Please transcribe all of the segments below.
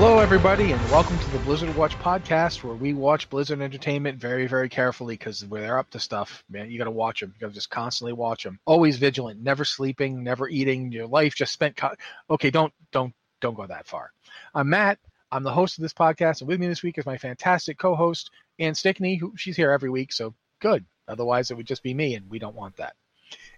Hello, everybody, and welcome to the Blizzard Watch podcast, where we watch Blizzard Entertainment very, very carefully because when they're up to stuff, man, you got to watch them. You got to just constantly watch them. Always vigilant, never sleeping, never eating. Your life just spent. Co- okay, don't, don't, don't go that far. I'm Matt. I'm the host of this podcast, and with me this week is my fantastic co-host Ann Stickney, who she's here every week, so good. Otherwise, it would just be me, and we don't want that.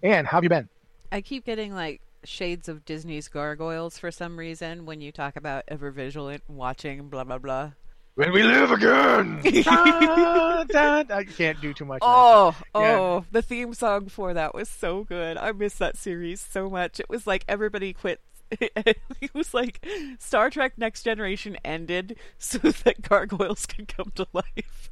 Ann, how have you been? I keep getting like shades of Disney's gargoyles for some reason when you talk about ever vigilant watching blah blah blah. When we live again. Da, da, I can't do too much. Oh, Yeah. oh, the theme song for that was so good. I miss that series so much. It was like everybody quit. it was like Star Trek Next Generation ended so that gargoyles could come to life.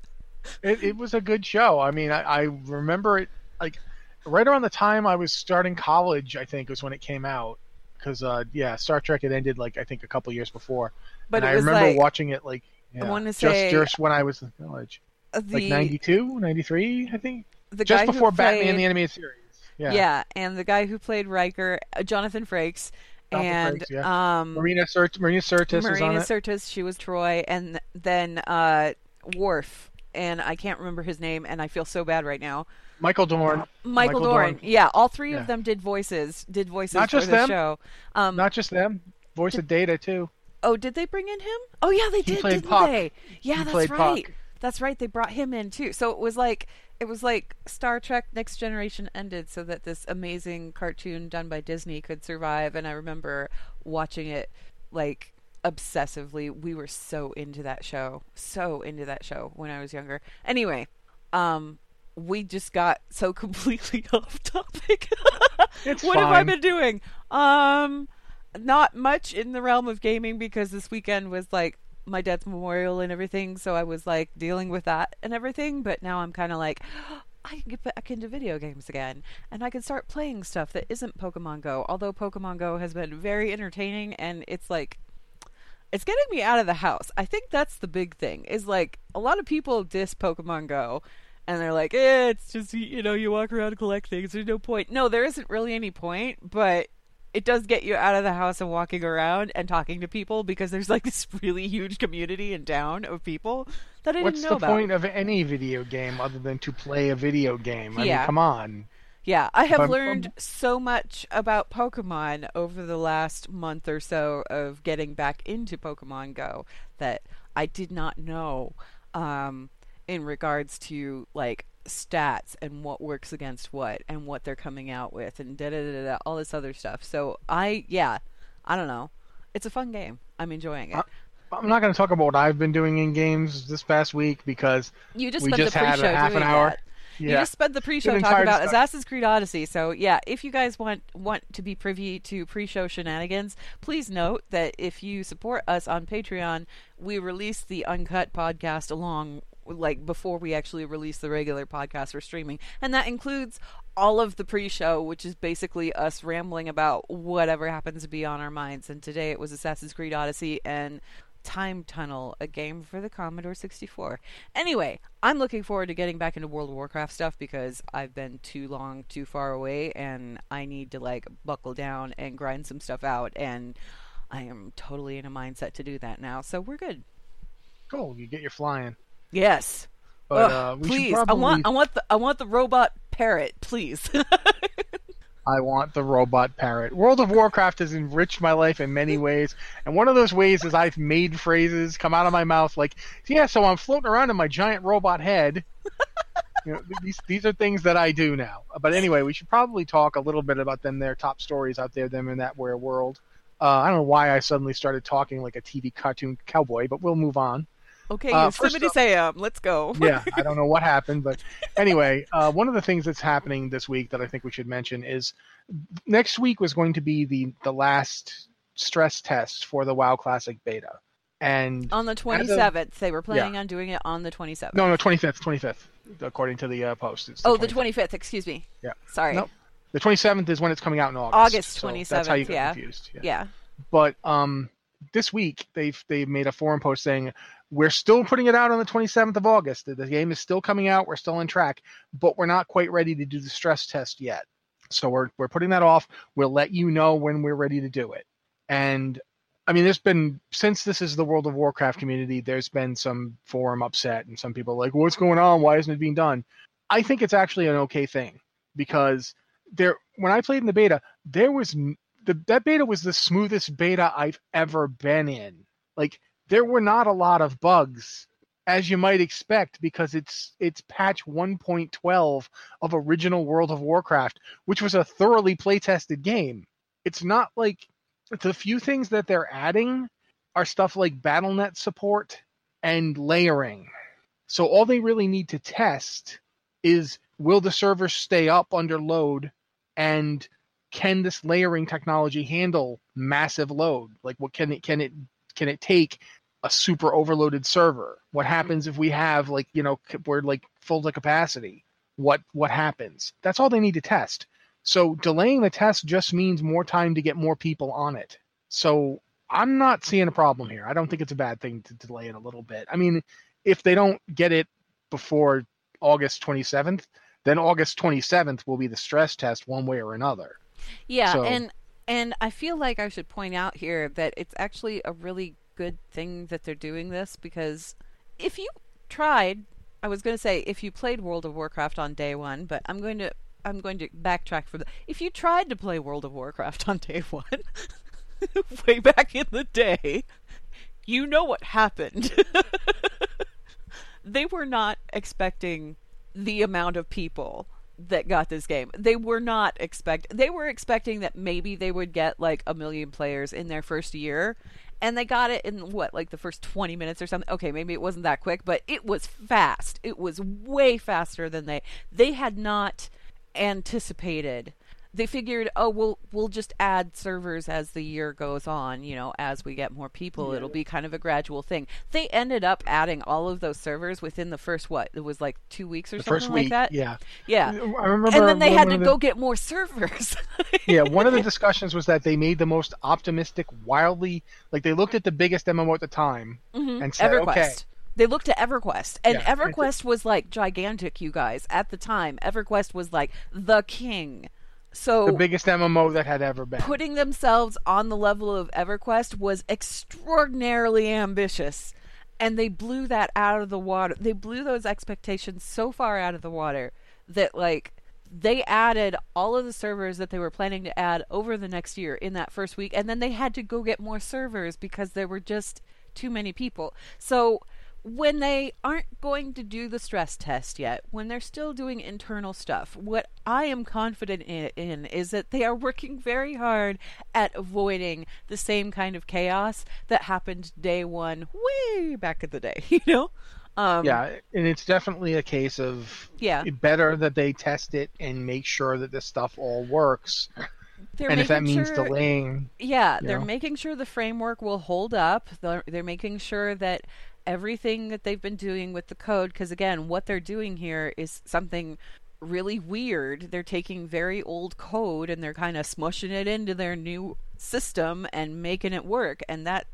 It, it was a good show. I mean, I, I remember it like right around the time I was starting college. I think was when it came out. Because uh, yeah, Star Trek had ended like I think a couple years before. But I remember like watching it like yeah, say- just when I was in college, the like 92, 93, I think, the just before Batman played- the animated series. Yeah. Yeah. and the guy who played Riker, uh, Jonathan Frakes, Jonathan and Frakes, yeah. um, Marina Surt Marina Sirtis Marina. Sirtis, she was Troi, and then uh, Worf, and I can't remember his name, and I feel so bad right now. Michael Dorn. Michael, Dorn. Yeah, all three Yeah. of them did voices. Did voices Not for just the them. show. Um, Not just them. Voice of Data too. oh, did they bring in him? Oh yeah, they did, didn't Puck. they? Yeah, He that's right. Puck. That's right. They brought him in too. So it was like it was like Star Trek Next Generation ended so that this amazing cartoon done by Disney could survive. And I remember watching it like obsessively. We were so into that show, so into that show when I was younger. Anyway, um, we just got so completely off topic. What have I been doing? Um, not much in the realm of gaming because this weekend was like my dad's memorial and everything, so I was like dealing with that and everything. But now I'm kind of like, I can get back into video games again, and I can start playing stuff that isn't Pokemon Go. Although Pokemon Go has been very entertaining, and it's like it's getting me out of the house. I think that's the big thing. Is like a lot of people diss Pokemon Go and they're like, eh, it's just you know, you walk around and collect things. There's no point. No, there isn't really any point, but it does get you out of the house and walking around and talking to people because there's like this really huge community in town of people that I What's didn't know about. What's the point of any video game other than to play a video game? I Yeah. mean, come on. Yeah, I have learned so much about Pokemon over the last month or so of getting back into Pokemon Go that I did not know um, in regards to like stats and what works against what and what they're coming out with and da da da da all this other stuff. So I yeah, I don't know. It's a fun game. I'm enjoying it. Uh, I'm not going to talk about what I've been doing in games this past week because you just we spent just the had pre-show a half an hour. that. Yeah. You just spent the pre-show talking about discuss- Assassin's Creed Odyssey. So yeah, if you guys want want to be privy to pre-show shenanigans, please note that if you support us on Patreon, we release the uncut podcast along like before we actually release the regular podcast for streaming, and that includes all of the pre-show, which is basically us rambling about whatever happens to be on our minds. And today it was Assassin's Creed Odyssey and Time Tunnel, a game for the Commodore 64. Anyway, I'm looking forward to getting back into World of Warcraft stuff because I've been too long, too far away, and I need to like buckle down and grind some stuff out. And I am totally in a mindset to do that now, so we're good. Cool. You get your flying. Yes. But uh, we please, probably... I want, I want the, I want the robot parrot, please. I want the robot parrot. World of Warcraft has enriched my life in many ways, and one of those ways is I've made phrases come out of my mouth like, "Yeah, so I'm floating around in my giant robot head." you know, these these are things that I do now. But anyway, we should probably talk a little bit about them, their top stories out there, them in that where world. Uh, I don't know why I suddenly started talking like a TV cartoon cowboy, but we'll move on. Okay, Uh, Yosemite first Sam, let's go. yeah, I don't know what happened, but anyway, uh, one of the things that's happening this week that I think we should mention is next week was going to be the the last stress test for the WoW Classic beta, and On the 27th, they were planning on doing it on the 27th. no, no, twenty fifth, twenty fifth, according to the uh, post. It's oh, the 25th. 25th, excuse me. Yeah. Sorry. Nope. The twenty seventh is when it's coming out in August. August so That's how you 27th, get yeah. confused. Yeah. But um, this week they've they've made a forum post saying we're still putting it out on the 27th of August. The, game is still coming out. We're still on track, but we're not quite ready to do the stress test yet. So we're we're putting that off. We'll let you know when we're ready to do it. And I mean, there's been since this is the World of Warcraft community, there's been some forum upset and some people like, "What's going on? Why isn't it being done?" I think it's actually an okay thing because there when I played in the beta, there was the that beta was the smoothest beta I've ever been in. Like there were not a lot of bugs as you might expect because it's it's patch 1.12 of original World of Warcraft, which was a thoroughly play-tested game. It's not like the few things that they're adding are stuff like BattleNet support and layering. So all they really need to test is will the servers stay up under load and can this layering technology handle massive load? Like what can it can it can it take a super overloaded server? What mm-hmm. happens if we have like, you know, we're like full to capacity? What what happens? That's all they need to test. So delaying the test just means more time to get more people on it. So I'm not seeing a problem here. I don't think it's a bad thing to delay it a little bit. I mean, if they don't get it before August 27th, then August 27th will be the stress test one way or another. Yeah, So- and and I feel like I should point out here that it's actually a really good thing that they're doing this because if you tried, I was going to say if you played World of Warcraft on day 1, but I'm going to I'm going to backtrack for the if you tried to play World of Warcraft on day 1 way back in the day, you know what happened. they were not expecting the amount of people that got this game. They were not expect they were expecting that maybe they would get like a million players in their first year and they got it in what like the first 20 minutes or something. Okay, maybe it wasn't that quick, but it was fast. It was way faster than they they had not anticipated. They figured, "Oh, we'll we'll just add servers as the year goes on, you know, as we get more people, it'll be kind of a gradual thing." They ended up adding all of those servers within the first what? It was like 2 weeks or The something first like week, that. yeah. Yeah. I remember And then they had to the- go get more servers. yeah, one of the discussions was that they made the most optimistic, wildly like they looked at the biggest MMO at the time mm-hmm. and said, EverQuest. okay, They looked at EverQuest, and Yeah, EverQuest was like gigantic. You guys, at the time, EverQuest was like the king. So the biggest MMO that had ever been. putting themselves on the level of EverQuest was extraordinarily ambitious, and they blew that out of the water. They blew those expectations so far out of the water that like they added all of the servers that they were planning to add over the next year in that first week, and then they had to go get more servers because there were just too many people. So when they aren't going to do the stress test yet, when they're still doing internal stuff, what I am confident in, in is that they are working very hard at avoiding the same kind of chaos that happened day one, way back in the day. You know? Um, yeah, and it's definitely a case of Yeah. better that they test it and make sure that this stuff all works. they're and if that means sure- delaying, Yeah, they're know? making sure the framework will hold up. They're, they're making sure that everything that they've been doing with the code because again what they're doing here is something really weird. They're taking very old code and they're kind of smushing it into their new system and making it work. And that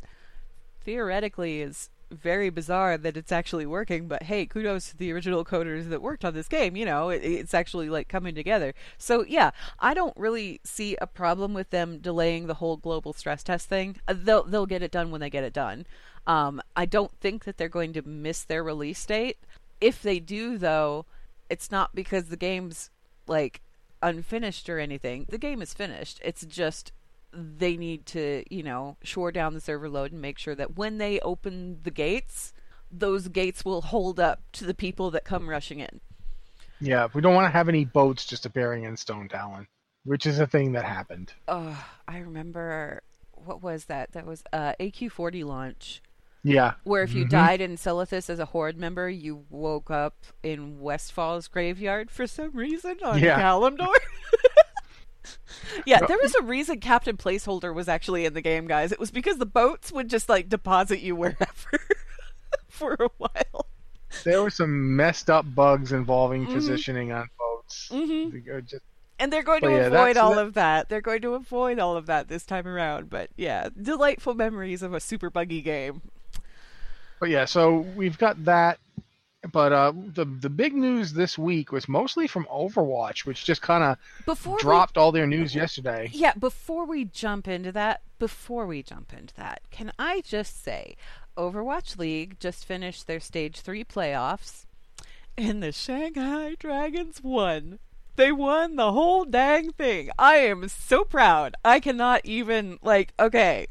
theoretically is very bizarre that it's actually working but hey kudos to the original coders that worked on this game you know it, it's actually like coming together. So yeah i don't really see a problem with them delaying the whole global stress test thing. Uh, they'll they'll get it done when they get it done. Um, i don't think that they're going to miss their release date. If they do though it's not because the game's like unfinished or anything. The game is finished. It's just they need to, you know, shore down the server load and make sure that when they open the gates, those gates will hold up to the people that come rushing in. Yeah, we don't want to have any boats just appearing in Stonetalon, which is a thing that happened. Oh, I remember what was that? That was uh, AQ40 launch. Yeah. Where if you Mhm. died in Silithus as a horde member, you woke up in Westfall's graveyard for some reason on Yeah. Kalimdor. yeah, there was a reason Captain Placeholder was actually in the game, guys. It was because the boats would just like deposit you wherever for a while. There were some messed up bugs involving Mhm. positioning on boats. Mhm. Just- And they're going But to yeah, avoid all that- of that. They're going to avoid all of that this time around. But yeah, delightful memories of a super buggy game. But yeah, so we've got that. But uh, the the big news this week was mostly from Overwatch, which just kind of Before we dropped all their news yesterday. Yeah, before we jump into that, before we jump into that, can I just say Overwatch League just finished their stage 3 playoffs and the Shanghai Dragons won. They won the whole dang thing. I am so proud. I cannot even like okay.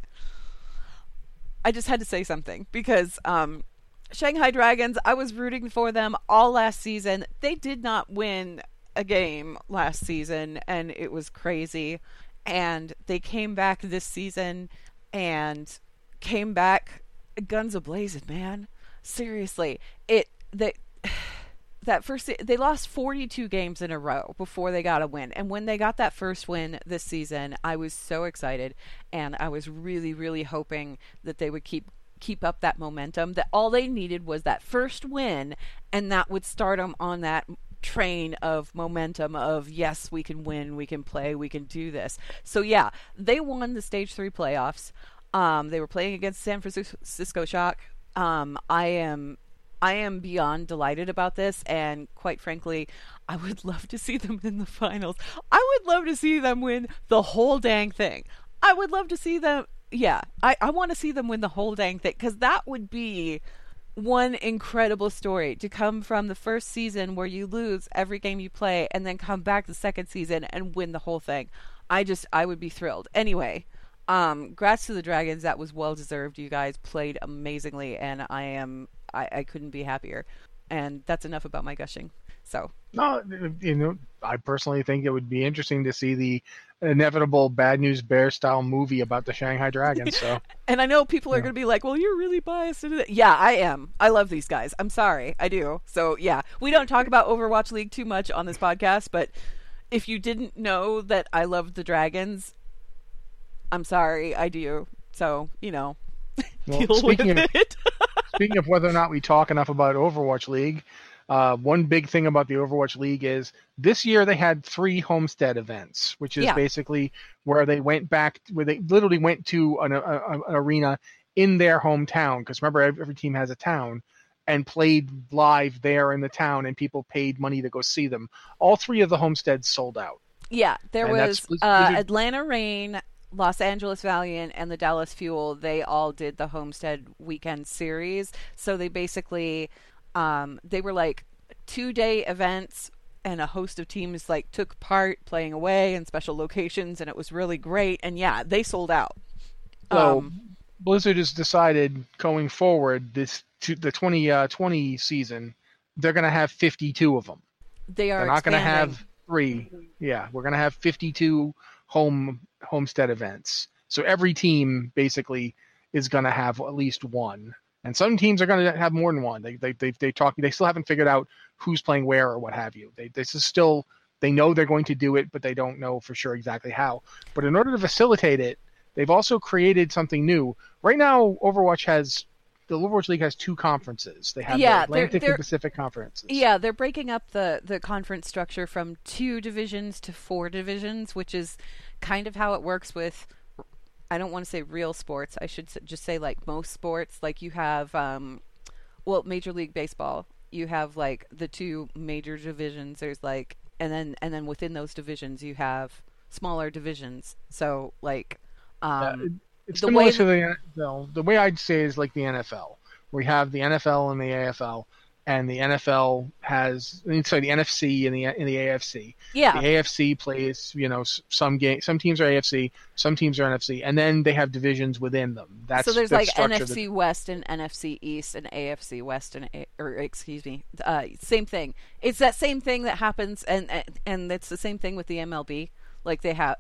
I just had to say something because um Shanghai Dragons, I was rooting for them all last season. They did not win a game last season, and it was crazy. And they came back this season and came back guns a blazing, man. Seriously, it that that first they lost 42 games in a row before they got a win and when they got that first win this season i was so excited and i was really really hoping that they would keep keep up that momentum that all they needed was that first win and that would start them on that train of momentum of yes we can win we can play we can do this so yeah they won the stage 3 playoffs um, they were playing against san francisco shock um, i am I am beyond delighted about this, and quite frankly, I would love to see them in the finals. I would love to see them win the whole dang thing. I would love to see them. Yeah, I, I want to see them win the whole dang thing because that would be one incredible story to come from the first season where you lose every game you play and then come back the second season and win the whole thing. I just, I would be thrilled. Anyway, um, grats to the Dragons. That was well deserved. You guys played amazingly, and I am I, I couldn't be happier. And that's enough about my gushing. So No, you know, I personally think it would be interesting to see the inevitable bad news bear style movie about the Shanghai Dragons. So and I know people are Yeah. going to be like, "Well, you're really biased." into. Yeah, I am. I love these guys. I'm sorry, I do. So yeah, we don't talk about Overwatch League too much on this podcast, but if you didn't know that I love the Dragons, I'm sorry, I do. So you know, Well, deal with of- it. speaking of whether or not we talk enough about Overwatch League, uh, one big thing about the Overwatch League is this year they had three homestead events, which is Yeah. basically where they went back, where they literally went to an, a, a- an arena in their hometown. Because remember, every, every team has a town, and played live there in the town, and people paid money to go see them. All three of the homesteads sold out. Yeah, there And was uh, Atlanta Reign, Los Angeles Valiant, and the Dallas Fuel. They all did the Homestead Weekend Series. So they basically, um, they were like two day events, and a host of teams like took part playing away in special locations, and it was really great. And yeah, they sold out. So Um, Blizzard has decided going forward this to the 2020 season, they're going to have 52 of them. they are They're not going to have three. Yeah, we're going to have 52 home homestead events. So every team basically is going to have at least one. And some teams are going to have more than one. They they they they talk. They still haven't figured out who's playing where or what have you. They this is still they know they're going to do it, but they don't know for sure exactly how. But in order to facilitate it, they've also created something new. Right now, Overwatch has the Overwatch League has two conferences. They have Yeah, the they're- Atlantic they're- and Pacific conferences. Yeah, they're breaking up the the conference structure from two divisions to four divisions, which is kind of how it works with. I don't want to say real sports. I should just say like most sports. Like you have, um, well, Major League Baseball. You have like the two major divisions. There's like, and then and then within those divisions you have smaller divisions. So like, um, It's the similar way to the no, the way I'd say is like the NFL, you have the NFL and the AFL, and the NFL has sorry the NFC and the in the AFC. yeah, The AFC plays you know some game some teams are AFC, some teams are NFC, and then they have divisions within them. That's so there's like NFC that- West and NFC East and AFC West and A- or excuse me, uh, same thing. It's that same thing that happens, and and- and it's the same thing with the MLB. Like they have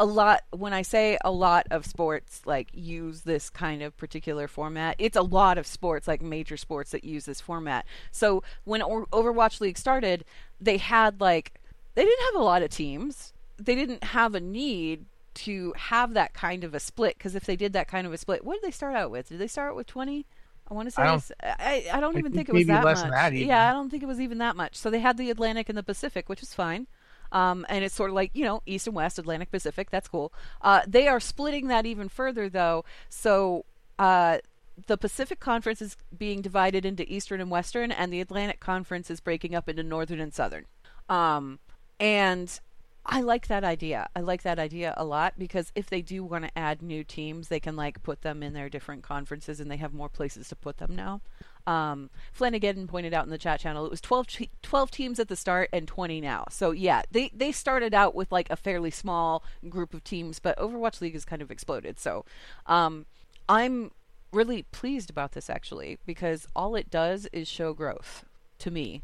a lot. When I say a lot of sports, like use this kind of particular format, it's a lot of sports, like major sports that use this format. So when o- Overwatch League started, they had like they didn't have a lot of teams. They didn't have a need to have that kind of a split because if they did that kind of a split, what did they start out with? Did they start with twenty? I want to say I don't- I, I don't even think think it was that less much. than that. Yeah, I don't think it was even that much. So they had the Atlantic and the Pacific, which is fine. Um, and it's sort of like you know East and West, Atlantic, Pacific. That's cool. Uh, they are splitting that even further though. So uh, the Pacific Conference is being divided into Eastern and Western, and the Atlantic Conference is breaking up into Northern and Southern. Um, and I like that idea. I like that idea a lot because if they do want to add new teams, they can like put them in their different conferences, and they have more places to put them now. Um, Flanagan pointed out in the chat channel it was 12, te- 12 teams at the start and 20 now. So yeah, they they started out with like a fairly small group of teams, but Overwatch League has kind of exploded. So um, I'm really pleased about this actually because all it does is show growth to me.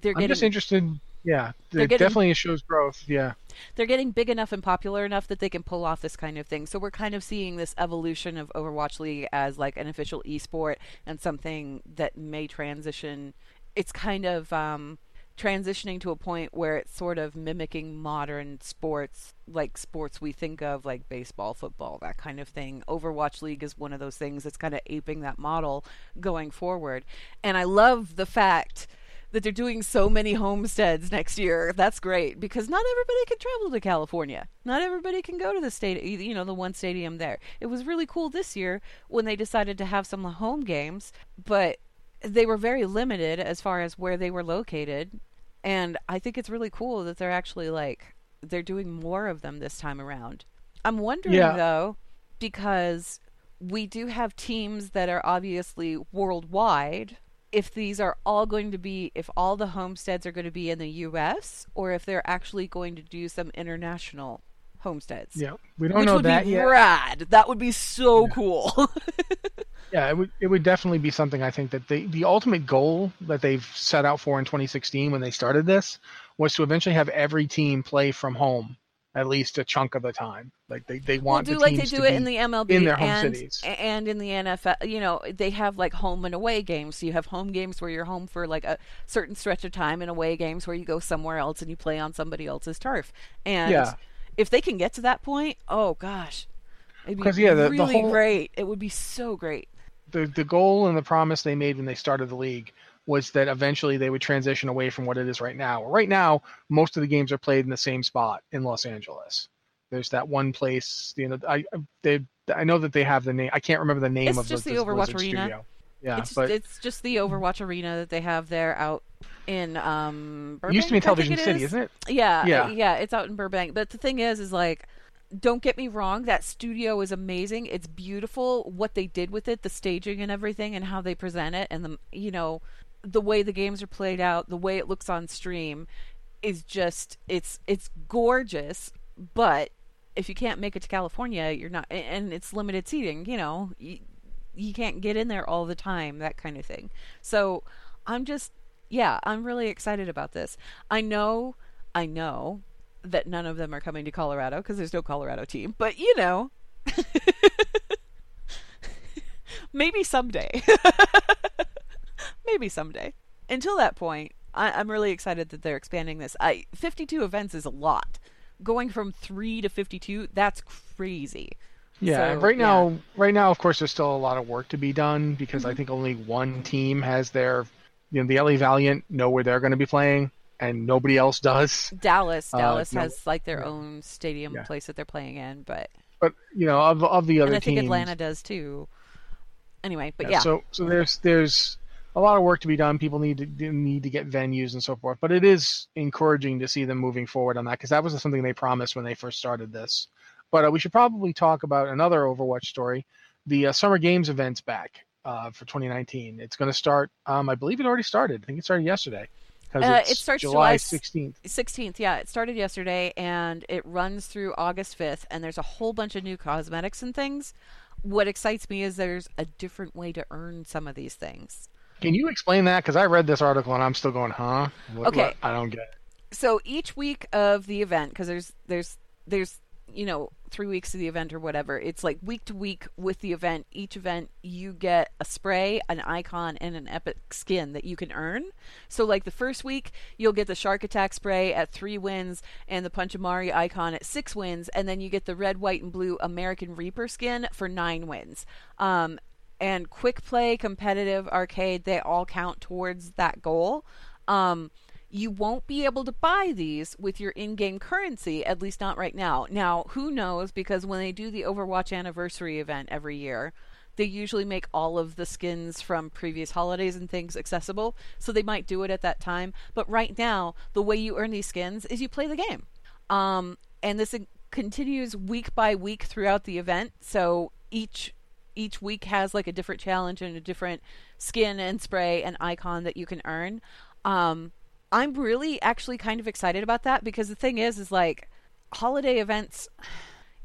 They're I'm getting just interested. Yeah, They're it getting- definitely shows growth. Yeah. they're getting big enough and popular enough that they can pull off this kind of thing. So we're kind of seeing this evolution of Overwatch League as like an official esport and something that may transition. It's kind of um, transitioning to a point where it's sort of mimicking modern sports, like sports we think of, like baseball, football, that kind of thing. Overwatch League is one of those things that's kind of aping that model going forward. And I love the fact that they're doing so many homesteads next year. That's great because not everybody can travel to California. Not everybody can go to the state, you know, the one stadium there. It was really cool this year when they decided to have some home games, but they were very limited as far as where they were located. And I think it's really cool that they're actually like they're doing more of them this time around. I'm wondering Yeah. though because we do have teams that are obviously worldwide if these are all going to be if all the homesteads are going to be in the US or if they're actually going to do some international homesteads. Yeah, we don't Which know would that would be yet. rad. That would be so cool. Yeah, it would it would definitely be something I think that the the ultimate goal that they've set out for in 2016 when they started this was to eventually have every team play from home at least a chunk of the time. Like they, they We'll want do the like they do it in the MLB in their home and, cities. and in the NFL. You know, they have like home and away games. So you have home games where you're home for like a certain stretch of time, and away games where you go somewhere else and you play on somebody else's turf. And Yeah. if they can get to that point, oh gosh, it'd be yeah, the- the whole- great. It would be so great. the the goal and the promise they made when they started the league was that eventually they would transition away from what it is right now. Right now, most of the games are played in the same spot in Los Angeles. There's that one place, you know, I they I know that they have the name. I can't remember the name It's of just the, the Overwatch Blizzard Arena. studio. Yeah, it's, but it's just the Overwatch arena that they have there out in um. it used to be in Burbank, I think Television it City, is. isn't it? Yeah, Yeah. yeah, it's out in Burbank. But the thing is, is like, don't get me wrong, that studio is amazing. It's beautiful what they did with it, the staging and everything, and how they present it, and the you know, the way the games are played out, the way it looks on stream, is just it's it's gorgeous. But if you can't make it to California, you're not, and it's limited seating. You know, you, you can't get in there all the time, that kind of thing. So I'm just, yeah, I'm really excited about this. I know, I know that none of them are coming to Colorado because there's no Colorado team, but you know, maybe someday. maybe someday. Until that point, I, I'm really excited that they're expanding this. I 52 events is a lot. Going from three to 52, that's crazy. Yeah, So, right yeah. now, right now, of course, there's still a lot of work to be done because Mm-hmm. I think only one team has their, you know, the LA Valiant know where they're going to be playing, and nobody else does. Dallas, Uh, Dallas no, has like their own stadium Yeah. place that they're playing in, but But you know, of of the other and I think teams, Atlanta does too. Anyway, but yeah, So so there's there's a lot of work to be done. People need to need to get venues and so forth. But it is encouraging to see them moving forward on that because that was something they promised when they first started this. But uh, we should probably talk about another Overwatch story. The uh, Summer Games event's back uh, for 2019. It's going to start. Um, I believe it already started. I think it started yesterday. Uh, it starts July July 16th. 16th, yeah, it started yesterday and it runs through August 5th, and there's a whole bunch of new cosmetics and things. What excites me is there's a different way to earn some of these things. Can you explain that? Because I read this article and I'm still going, huh? What, Okay. what? I don't get it. So each week of the event, because there's there's there's you know three weeks of the event or whatever, it's like week to week with the event. Each event you get a spray, an icon, and an epic skin that you can earn. So like the first week you'll get the Shark Attack spray at three wins and the Punchamari icon at six wins, and then you get the red, white, and blue American Reaper skin for nine wins. Um, and quick play, competitive, arcade, they all count towards that goal. Um, you won't be able to buy these with your in-game currency, at least not right now. Now, who knows? Because when they do the Overwatch anniversary event every year, they usually make all of the skins from previous holidays and things accessible, so they might do it at that time. But right now, the way you earn these skins is you play the game. Um, and this continues week by week throughout the event. So each each week has like a different challenge and a different skin and spray and icon that you can earn. Um, I'm really actually kind of excited about that because the thing is, is like holiday events.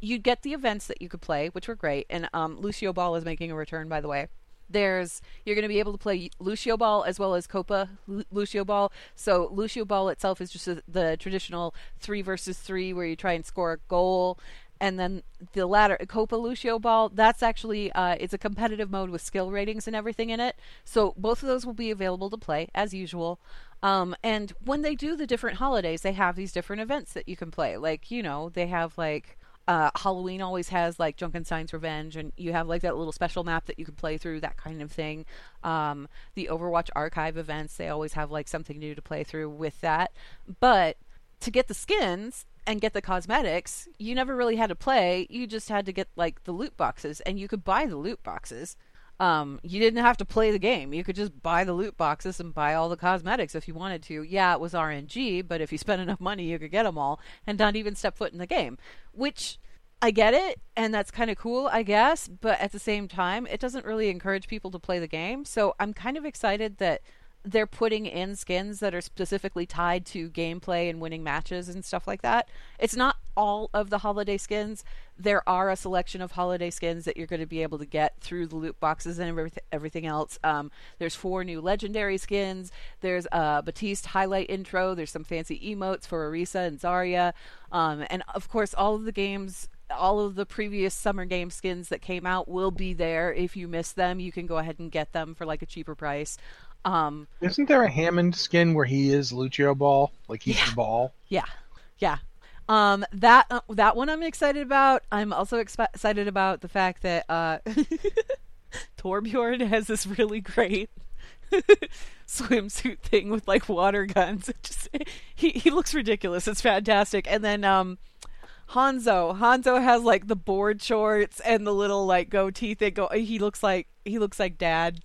you'd get the events that you could play, which were great, and um, Lucio Ball is making a return, by the way there's you're going to be able to play Lucio Ball as well as Copa Lu- Lucio Ball. So Lucio Ball itself is just a, the traditional three versus three where you try and score a goal, and then the latter Copa Lucio Ball that's actually uh, it's a competitive mode with skill ratings and everything in it. So both of those will be available to play as usual. Um, and when they do the different holidays, they have these different events that you can play. Like you know they have like uh, Halloween always has like Junkenstein's Revenge, and you have like that little special map that you can play through, that kind of thing. Um, the Overwatch Archive events, they always have like something new to play through with that. But to get the skins and get the cosmetics, you never really had to play. You just had to get like the loot boxes, and you could buy the loot boxes. Um, you didn't have to play the game. You could just buy the loot boxes and buy all the cosmetics if you wanted to. Yeah, it was RNG, but if you spent enough money, you could get them all and not even step foot in the game. Which I get it, and that's kind of cool, I guess. But at the same time, it doesn't really encourage people to play the game. So I'm kind of excited that they're putting in skins that are specifically tied to gameplay and winning matches and stuff like that. It's not all of the holiday skins. There are a selection of holiday skins that you're going to be able to get through the loot boxes and everything else. Um, there's four new legendary skins. There's a Baptiste highlight intro. There's some fancy emotes for Orisa and Zarya. Um, and of course, all of the games all of the previous summer game skins that came out will be there. If you miss them, you can go ahead and get them for like a cheaper price. Um, Isn't there a Hammond skin where he is Lucio Ball? Like he's the ball? yeah, yeah. Um, that uh, that one I'm excited about. I'm also expe- excited about the fact that uh, Torbjorn has this really great swimsuit thing with like water guns. It just he he looks ridiculous. It's fantastic. And then um, Hanzo, Hanzo has like the board shorts and the little like goatee thing. Go, he looks like he looks like dad.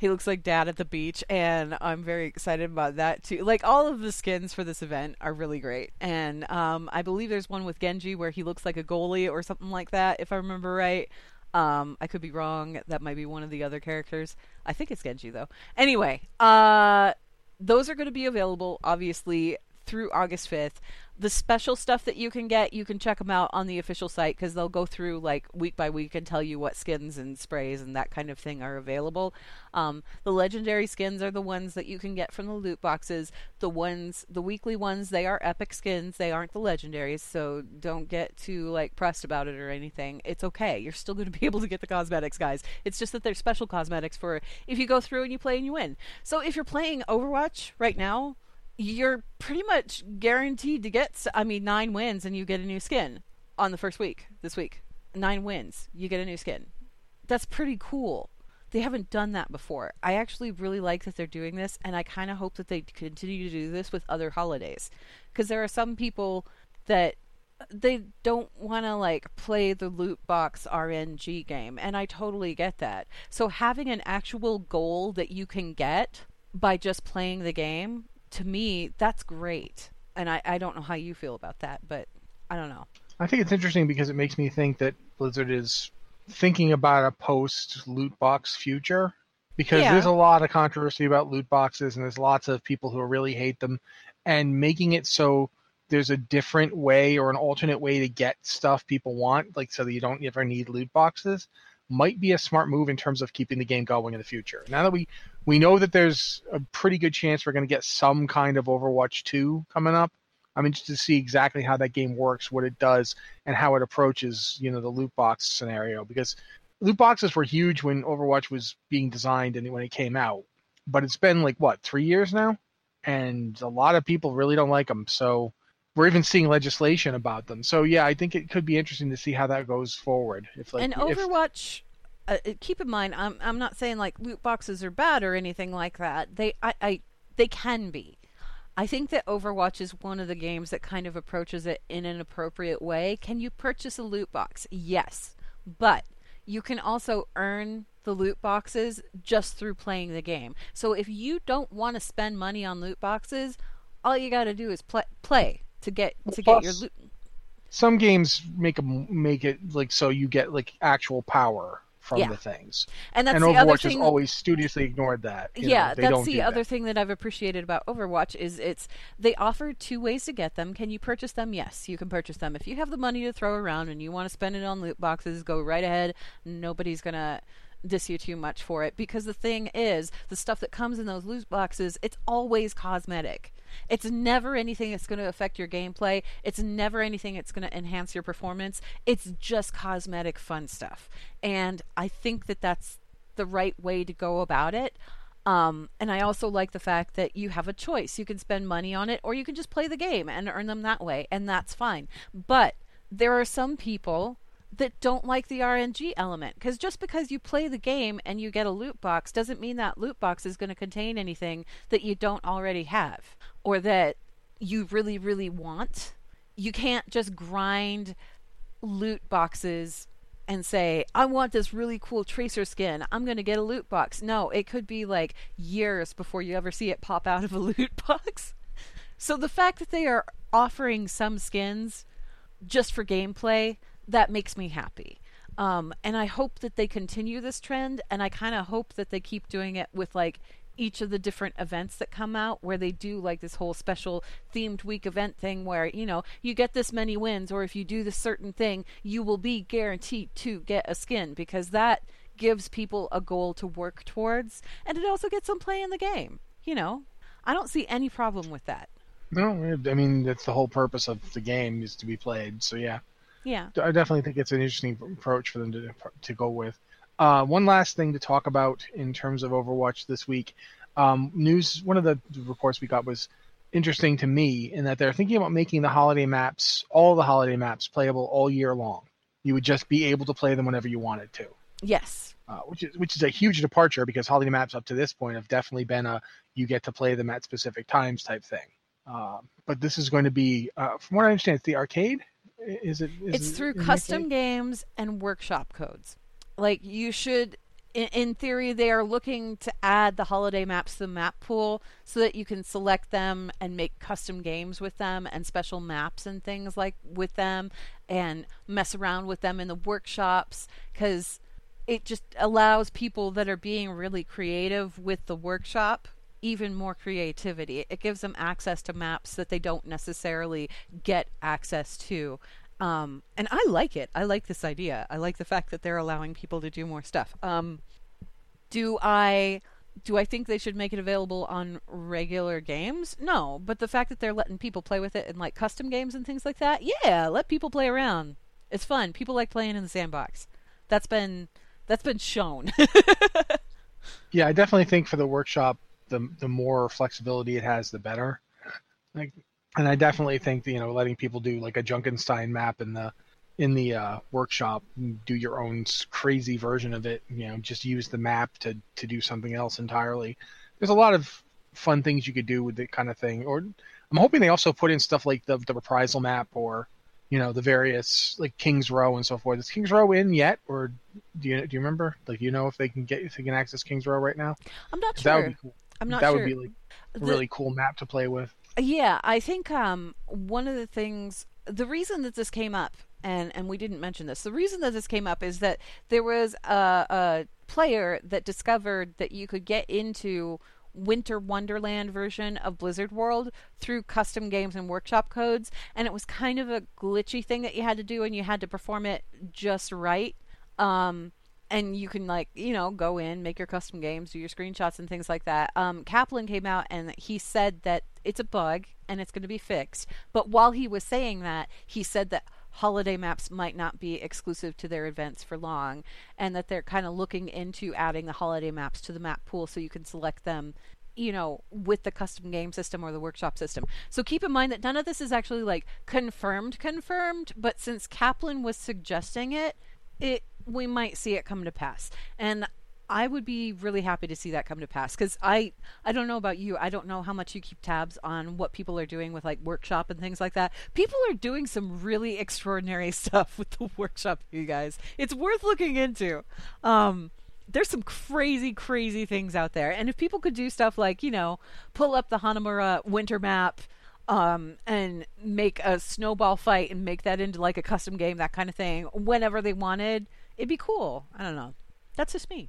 He looks like dad at the beach, and I'm very excited about that too. Like all of the skins for this event are really great, and um, I believe there's one with Genji where he looks like a goalie or something like that, if I remember right. Um, I could be wrong. That might be one of the other characters. I think it's Genji though. Anyway, uh, those are going to be available obviously through August 5th. The special stuff that you can get, you can check them out on the official site because they'll go through like week by week and tell you what skins and sprays and that kind of thing are available. Um, the legendary skins are the ones that you can get from the loot boxes. The ones, the weekly ones, they are epic skins. They aren't the legendaries, so don't get too like pressed about it or anything. It's okay. You're still going to be able to get the cosmetics, guys. It's just that they're special cosmetics for if you go through and you play and you win. So if you're playing Overwatch right now, you're pretty much guaranteed to get i mean nine wins and you get a new skin on the first week this week nine wins, you get a new skin. That's pretty cool. They haven't done that before. I actually really like that they're doing this, and I kind of hope that they continue to do this with other holidays. Because there are some people that uh, they don't want to like play the loot box RNG game, and I totally get that. So having an actual goal that you can get by just playing the game, to me, that's great. And I, I don't know how you feel about that, but I don't know. I think it's interesting because it makes me think that Blizzard is thinking about a post loot box future because Yeah. there's a lot of controversy about loot boxes and there's lots of people who really hate them and making it so there's a different way or an alternate way to get stuff people want like so that you don't ever need loot boxes might be a smart move in terms of keeping the game going in the future. Now that we we know that there's a pretty good chance we're going to get some kind of Overwatch 2 coming up. I'm interested to see exactly how that game works, what it does, and how it approaches, you know, the loot box scenario. Because loot boxes were huge when Overwatch was being designed and when it came out, but it's been like what three years now, and a lot of people really don't like them. So we're even seeing legislation about them. So yeah, I think it could be interesting to see how that goes forward. If like and Overwatch, uh, uh, keep in mind, I'm I'm not saying like loot boxes are bad or anything like that. They I, I they can be. I think that Overwatch is one of the games that kind of approaches it in an appropriate way. Can you purchase a loot box? Yes, but you can also earn the loot boxes just through playing the game. So if you don't want to spend money on loot boxes, all you got to do is play play to get to get your loot. some games make 'em- make it like so you get like actual power from Yeah. the things. And that's and the other Overwatch has always studiously ignored that. you know, yeah, they that's the other that. thing that I've appreciated about Overwatch is it's they offer two ways to get them. Can you purchase them? Yes, you can purchase them. If you have the money to throw around and you want to spend it on loot boxes, go right ahead. Nobody's gonna diss you too much for it because the thing is, the stuff that comes in those loot boxes, it's always cosmetic. It's never anything that's going to affect your gameplay. It's never anything that's going to enhance your performance. It's just cosmetic fun stuff. And I think that that's the right way to go about it. Um, and I also like the fact that you have a choice. You can spend money on it or you can just play the game and earn them that way, and that's fine. But there are some people that don't like the RNG element because just because you play the game and you get a loot box doesn't mean that loot box is going to contain anything that you don't already have or that you really, really want. You can't just grind loot boxes and say, I want this really cool tracer skin. I'm going to get a loot box. No, it could be like years before you ever see it pop out of a loot box. So the fact that they are offering some skins just for gameplay, that makes me happy. Um, and I hope that they continue this trend, and I kind of hope that they keep doing it with like each of the different events that come out where they do like this whole special themed week event thing where you know you get this many wins or if you do this certain thing you will be guaranteed to get a skin because that gives people a goal to work towards and it also gets them playing the game you know i don't see any problem with that No, I mean that's the whole purpose of the game is to be played. So yeah, yeah I definitely think it's an interesting approach for them to to go with. Uh, one last thing to talk about in terms of Overwatch this week. Um, news. One of the reports we got was interesting to me in that they're thinking about making the holiday maps, all the holiday maps, playable all year long. You would just be able to play them whenever you wanted to. yes uh, which is which is a huge departure because holiday maps up to this point have definitely been a you get to play them at specific times type thing. Um, but this is going to be, uh, from what I understand, it's the arcade. Is it? Is it's it through custom arcade? games and workshop codes. Like you should, in, theory, they are looking to add the holiday maps to the map pool so that you can select them and make custom games with them and special maps and things like with them and mess around with them in the workshops because it just allows people that are being really creative with the workshop even more creativity. It gives them access to maps that they don't necessarily get access to. Um, and I like it. I like this idea. I like the fact that they're allowing people to do more stuff. Um, do I do I think they should make it available on regular games? No, but the fact that they're letting people play with it in like custom games and things like that, yeah, let people play around. It's fun. People like playing in the sandbox. That's been that's been shown. Yeah, I definitely think for the workshop, the the more flexibility it has, the better. Like, and I definitely think that, you know letting people do like a Junkenstein map in the in the uh, workshop, do your own crazy version of it. You know, just use the map to to do something else entirely. There's a lot of fun things you could do with that kind of thing. Or I'm hoping they also put in stuff like the the reprisal map or you know the various like Kings Row and so forth. Is Kings Row in yet, or do you do you remember? Like you know if they can get if they can access Kings Row right now? I'm not sure. That would be cool. I'm not that sure. would be like a The- really cool map to play with. Yeah, I think um, one of the things, the reason that this came up, and and we didn't mention this, the reason that this came up is that there was a, a player that discovered that you could get into Winter Wonderland version of Blizzard World through custom games and workshop codes, and it was kind of a glitchy thing that you had to do, and you had to perform it just right. Um, and you can like you know go in make your custom games do your screenshots and things like that um, kaplan came out and he said that it's a bug and it's going to be fixed but while he was saying that he said that holiday maps might not be exclusive to their events for long and that they're kind of looking into adding the holiday maps to the map pool so you can select them you know, with the custom game system or the workshop system. So keep in mind that none of this is actually like confirmed, confirmed, but since Kaplan was suggesting it, it we might see it come to pass. And I would be really happy to see that come to pass because I I don't know about you. I don't know how much you keep tabs on what people are doing with like workshop and things like that. People are doing some really extraordinary stuff with the workshop, you guys. It's worth looking into. Um, there's some crazy, crazy things out there, and if people could do stuff like you know pull up the Hanamura winter map. Um, and make a snowball fight and make that into like a custom game, that kind of thing, whenever they wanted, it'd be cool. I don't know. That's just me.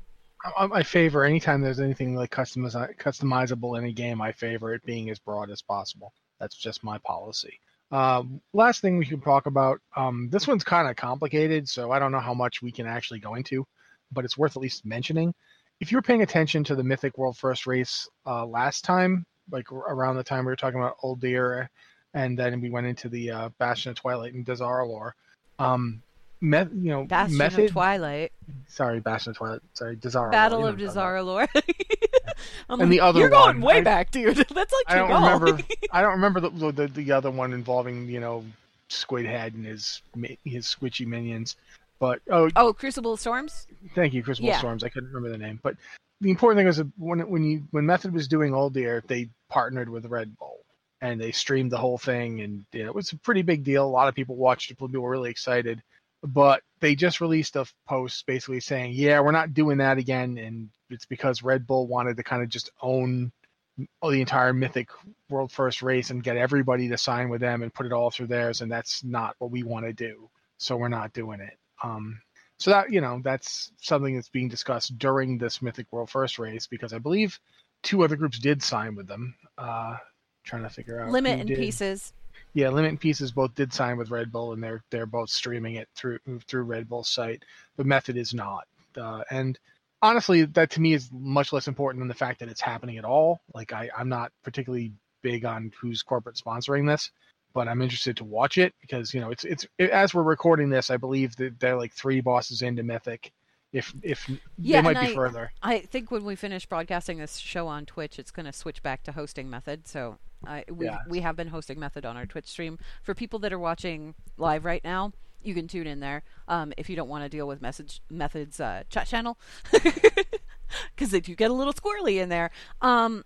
I, I favor anytime there's anything like customiz- customizable in a game. I favor it being as broad as possible. That's just my policy. Um, last thing we can talk about. Um, this one's kind of complicated, so I don't know how much we can actually go into, but it's worth at least mentioning. If you were paying attention to the Mythic World First race uh, last time, like around the time we were talking about Uldir, and then we went into the uh, Bastion of Twilight and Dazar'alor, um, met, you know, Bastion method. of Twilight, sorry, Bastion of Twilight. Sorry, Dazar'alor. Battle of what I'm talking about. Dazar'alor. I'm And like, the other you're going one, way I- back, dude. That's like I don't remember. I don't remember the, the the other one involving you know Squid Head and his his squishy minions. But oh, oh, Crucible Storms. thank you, Crucible yeah. Storms. I couldn't remember the name. But the important thing was that when when you when Method was doing Uldir, they partnered with Red Bull and they streamed the whole thing, and you know, it was a pretty big deal. A lot of people watched it. People were really excited. But they just released a post basically saying, "Yeah, we're not doing that again," and it's because Red Bull wanted to kind of just own the entire Mythic World First race and get everybody to sign with them and put it all through theirs, and that's not what we want to do. So we're not doing it. Um, so that you know, that's something that's being discussed during this Mythic World First race because I believe two other groups did sign with them. Uh, trying to figure out Limit did. Pieces. Yeah, Limit and Pieces both did sign with Red Bull, and they're they're both streaming it through through Red Bull's site. But Method is not, uh, and honestly, that to me is much less important than the fact that it's happening at all. Like I, I'm not particularly big on who's corporate sponsoring this, but I'm interested to watch it because you know it's it's it, as we're recording this, I believe that they're like three bosses into Mythic. If if Yeah, they might be I- further. I think when we finish broadcasting this show on Twitch, it's going to switch back to hosting method. So I we Yeah. we have been hosting method on our Twitch stream. For people that are watching live right now, you can tune in there. Um, if you don't want to deal with message methods uh, chat channel, because they do get a little squirrely in there. Um,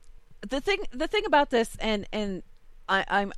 the thing the thing about this, and and I, I'm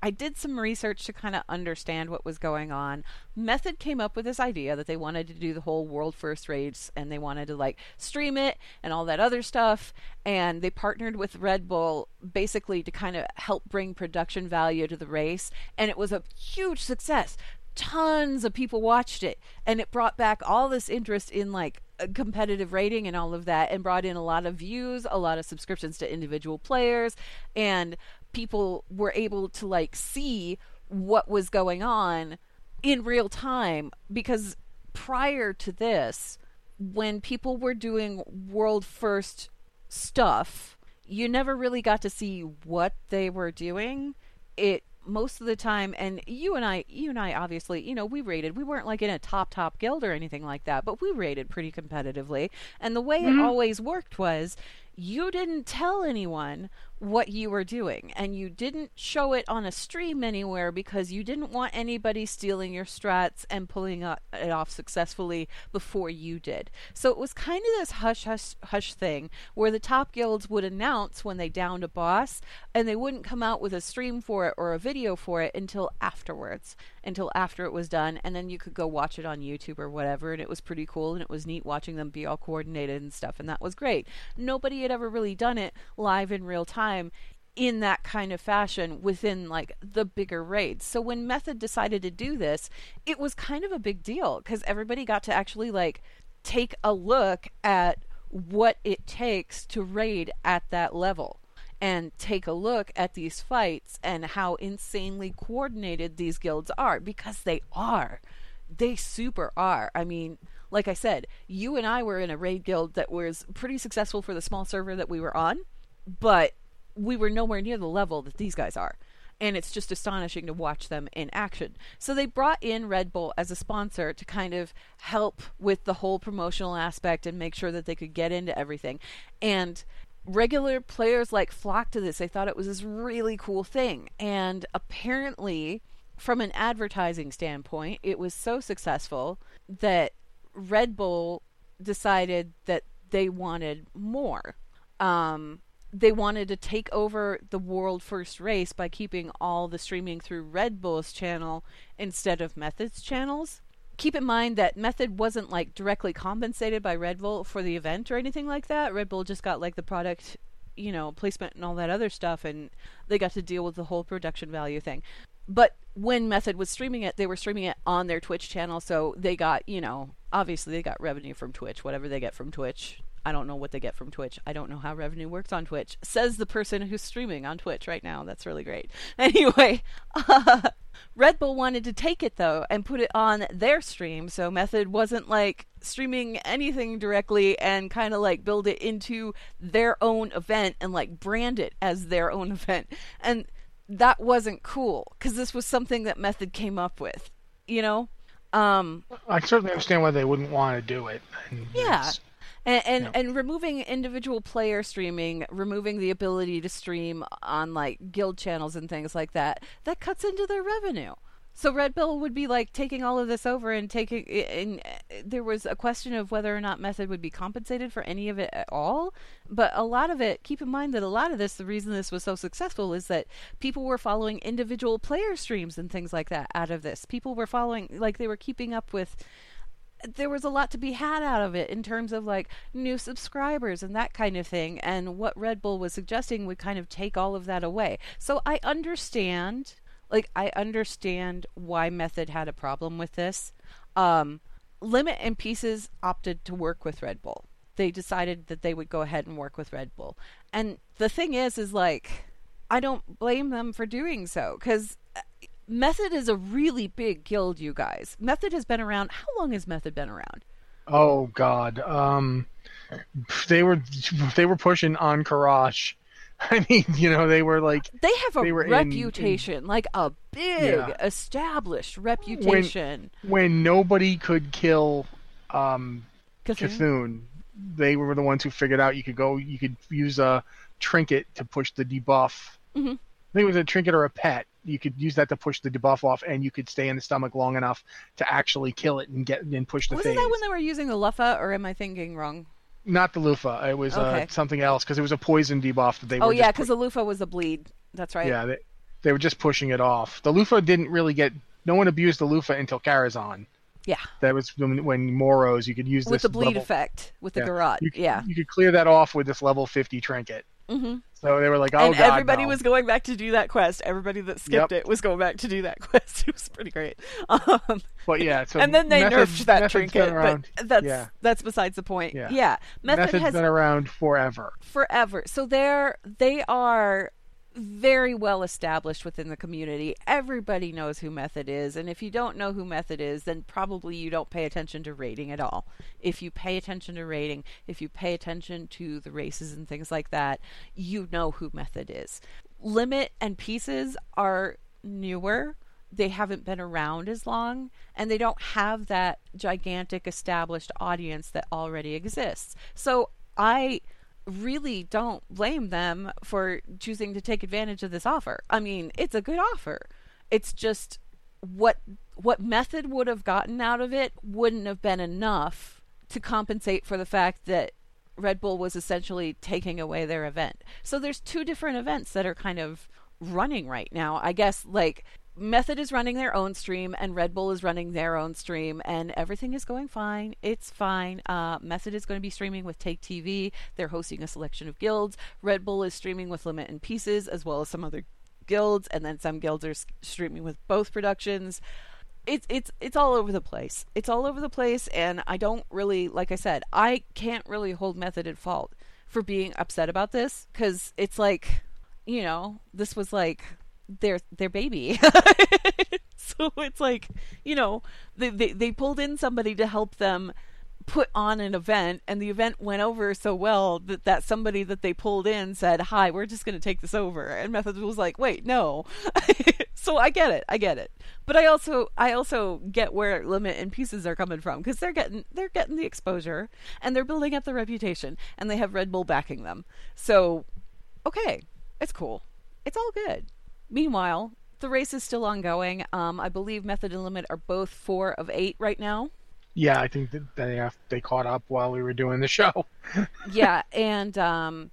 I did some research to kind of understand what was going on. Method came up with this idea that they wanted to do the whole world first race and they wanted to like stream it and all that other stuff. And they partnered with Red Bull basically to kind of help bring production value to the race. And it was a huge success. Tons of people watched it and it brought back all this interest in like competitive raiding and all of that and brought in a lot of views, a lot of subscriptions to individual players and people were able to like see what was going on in real time. Because prior to this when people were doing world first stuff you never really got to see what they were doing. It most of the time and you and I you and I obviously you know we raided we weren't like in a top top guild or anything like that but we raided pretty competitively. And the way it mm-hmm. always worked was you didn't tell anyone what you were doing and you didn't show it on a stream anywhere because you didn't want anybody stealing your strats and pulling it off successfully before you did. So it was kind of this hush hush hush thing where the top guilds would announce when they downed a boss and they wouldn't come out with a stream for it or a video for it until afterwards, until after it was done and then you could go watch it on YouTube or whatever and it was pretty cool and it was neat watching them be all coordinated and stuff and that was great. Nobody had ever really done it live in real time time in that kind of fashion within like the bigger raids. So when Method decided to do this, it was kind of a big deal because everybody got to actually like take a look at what it takes to raid at that level and take a look at these fights and how insanely coordinated these guilds are because they are. They super are. I mean, like I said, you and I were in a raid guild that was pretty successful for the small server that we were on, but we were nowhere near the level that these guys are. And it's just astonishing to watch them in action. So they brought in Red Bull as a sponsor to kind of help with the whole promotional aspect and make sure that they could get into everything. And regular players like flocked to this. They thought it was this really cool thing. And apparently, from an advertising standpoint, it was so successful that Red Bull decided that they wanted more. Um, they wanted to take over the world first race by keeping all the streaming through Red Bull's channel instead of Method's channels. Keep in mind that Method wasn't like directly compensated by Red Bull for the event or anything like that. Red Bull just got like the product, you know, placement and all that other stuff, and they got to deal with the whole production value thing. But when Method was streaming it, they were streaming it on their Twitch channel, so they got, you know, obviously they got revenue from Twitch, whatever they get from Twitch I don't know what they get from Twitch. I don't know how revenue works on Twitch. Says the person who's streaming on Twitch right now. That's really great. Anyway, uh, Red Bull wanted to take it though and put it on their stream. So Method wasn't like streaming anything directly and kind of like build it into their own event and like brand it as their own event. And that wasn't cool because this was something that Method came up with, you know? Um, I certainly understand why they wouldn't want to do it. And yeah. It's and and, yeah. and removing individual player streaming, removing the ability to stream on like guild channels and things like that, that cuts into their revenue. So Red Bull would be like taking all of this over and taking. And there was a question of whether or not Method would be compensated for any of it at all. But a lot of it, keep in mind that a lot of this, the reason this was so successful is that people were following individual player streams and things like that out of this. People were following, like they were keeping up with there was a lot to be had out of it in terms of like new subscribers and that kind of thing. And what Red Bull was suggesting would kind of take all of that away. So I understand, like, I understand why Method had a problem with this. Um, Limit and Pieces opted to work with Red Bull. They decided that they would go ahead and work with Red Bull. And the thing is, is like, I don't blame them for doing so because Method is a really big guild, you guys. Method has been around. How long has Method been around? Oh God, um, they were they were pushing on Karash. I mean, you know, they were like they have a they reputation, in, in, like a big yeah. established reputation. When, when, nobody could kill um, C'Thun, they were the ones who figured out you could go, you could use a trinket to push the debuff. Mm-hmm. Think it was a trinket or a pet, you could use that to push the debuff off, and you could stay in the stomach long enough to actually kill it and get and push the. Wasn't phase. that when they were using the Luffa, or am I thinking wrong? Not the Loofah. It was uh, okay. uh, something else because it was a poison debuff that they. Oh yeah, because pu- the Loofah was a bleed. That's right. Yeah, they, they were just pushing it off. The Loofah didn't really get. No one abused the Loofah until Karazhan. Yeah. That was when, when Moroes you could use with the bleed level, effect with the yeah. garrote. You, yeah. You could clear that off with this level 50 trinket. Mm-hmm. So they were like, "Oh and God!" everybody no. was going back to do that quest. Everybody that skipped yep. it was going back to do that quest. It was pretty great. Um, but yeah, so and then they method, nerfed that trinket. But that's yeah. that's besides the point. Yeah, yeah. Method Method's has been around forever. Forever. So they're they are very well established within the community. Everybody knows who Method is, and if you don't know who Method is, then probably you don't pay attention to raiding at all. If you pay attention to raiding, if you pay attention to the races and things like that, you know who Method is. Limit and Pieces are newer. They haven't been around as long, and they don't have that gigantic established audience that already exists. So I really don't blame them for choosing to take advantage of this offer. I mean, it's a good offer. It's just what what method would have gotten out of it wouldn't have been enough to compensate for the fact that Red Bull was essentially taking away their event. So there's two different events that are kind of running right now. I guess like Method is running their own stream and Red Bull is running their own stream and everything is going fine. It's fine. Uh, Method is going to be streaming with Take TV. They're hosting a selection of guilds. Red Bull is streaming with Limit and Pieces as well as some other guilds and then some guilds are streaming with both productions it's it's it's all over the place. It's all over the place, and I don't really, like I said, I can't really hold Method at fault for being upset about this because it's like, you know, this was like their their baby. so it's like, you know, they, they they pulled in somebody to help them put on an event and the event went over so well that that somebody that they pulled in said hi we're just going to take this over. And method was like wait no. So i get it i get it. But i also i also get where limit and pieces are coming from because they're getting they're getting the exposure and they're building up the reputation and they have red bull backing them. So okay it's cool. It's all good meanwhile the race is still ongoing um, i believe method and limit are both four of eight right now yeah, I think that they have, they caught up while we were doing the show. yeah, and um,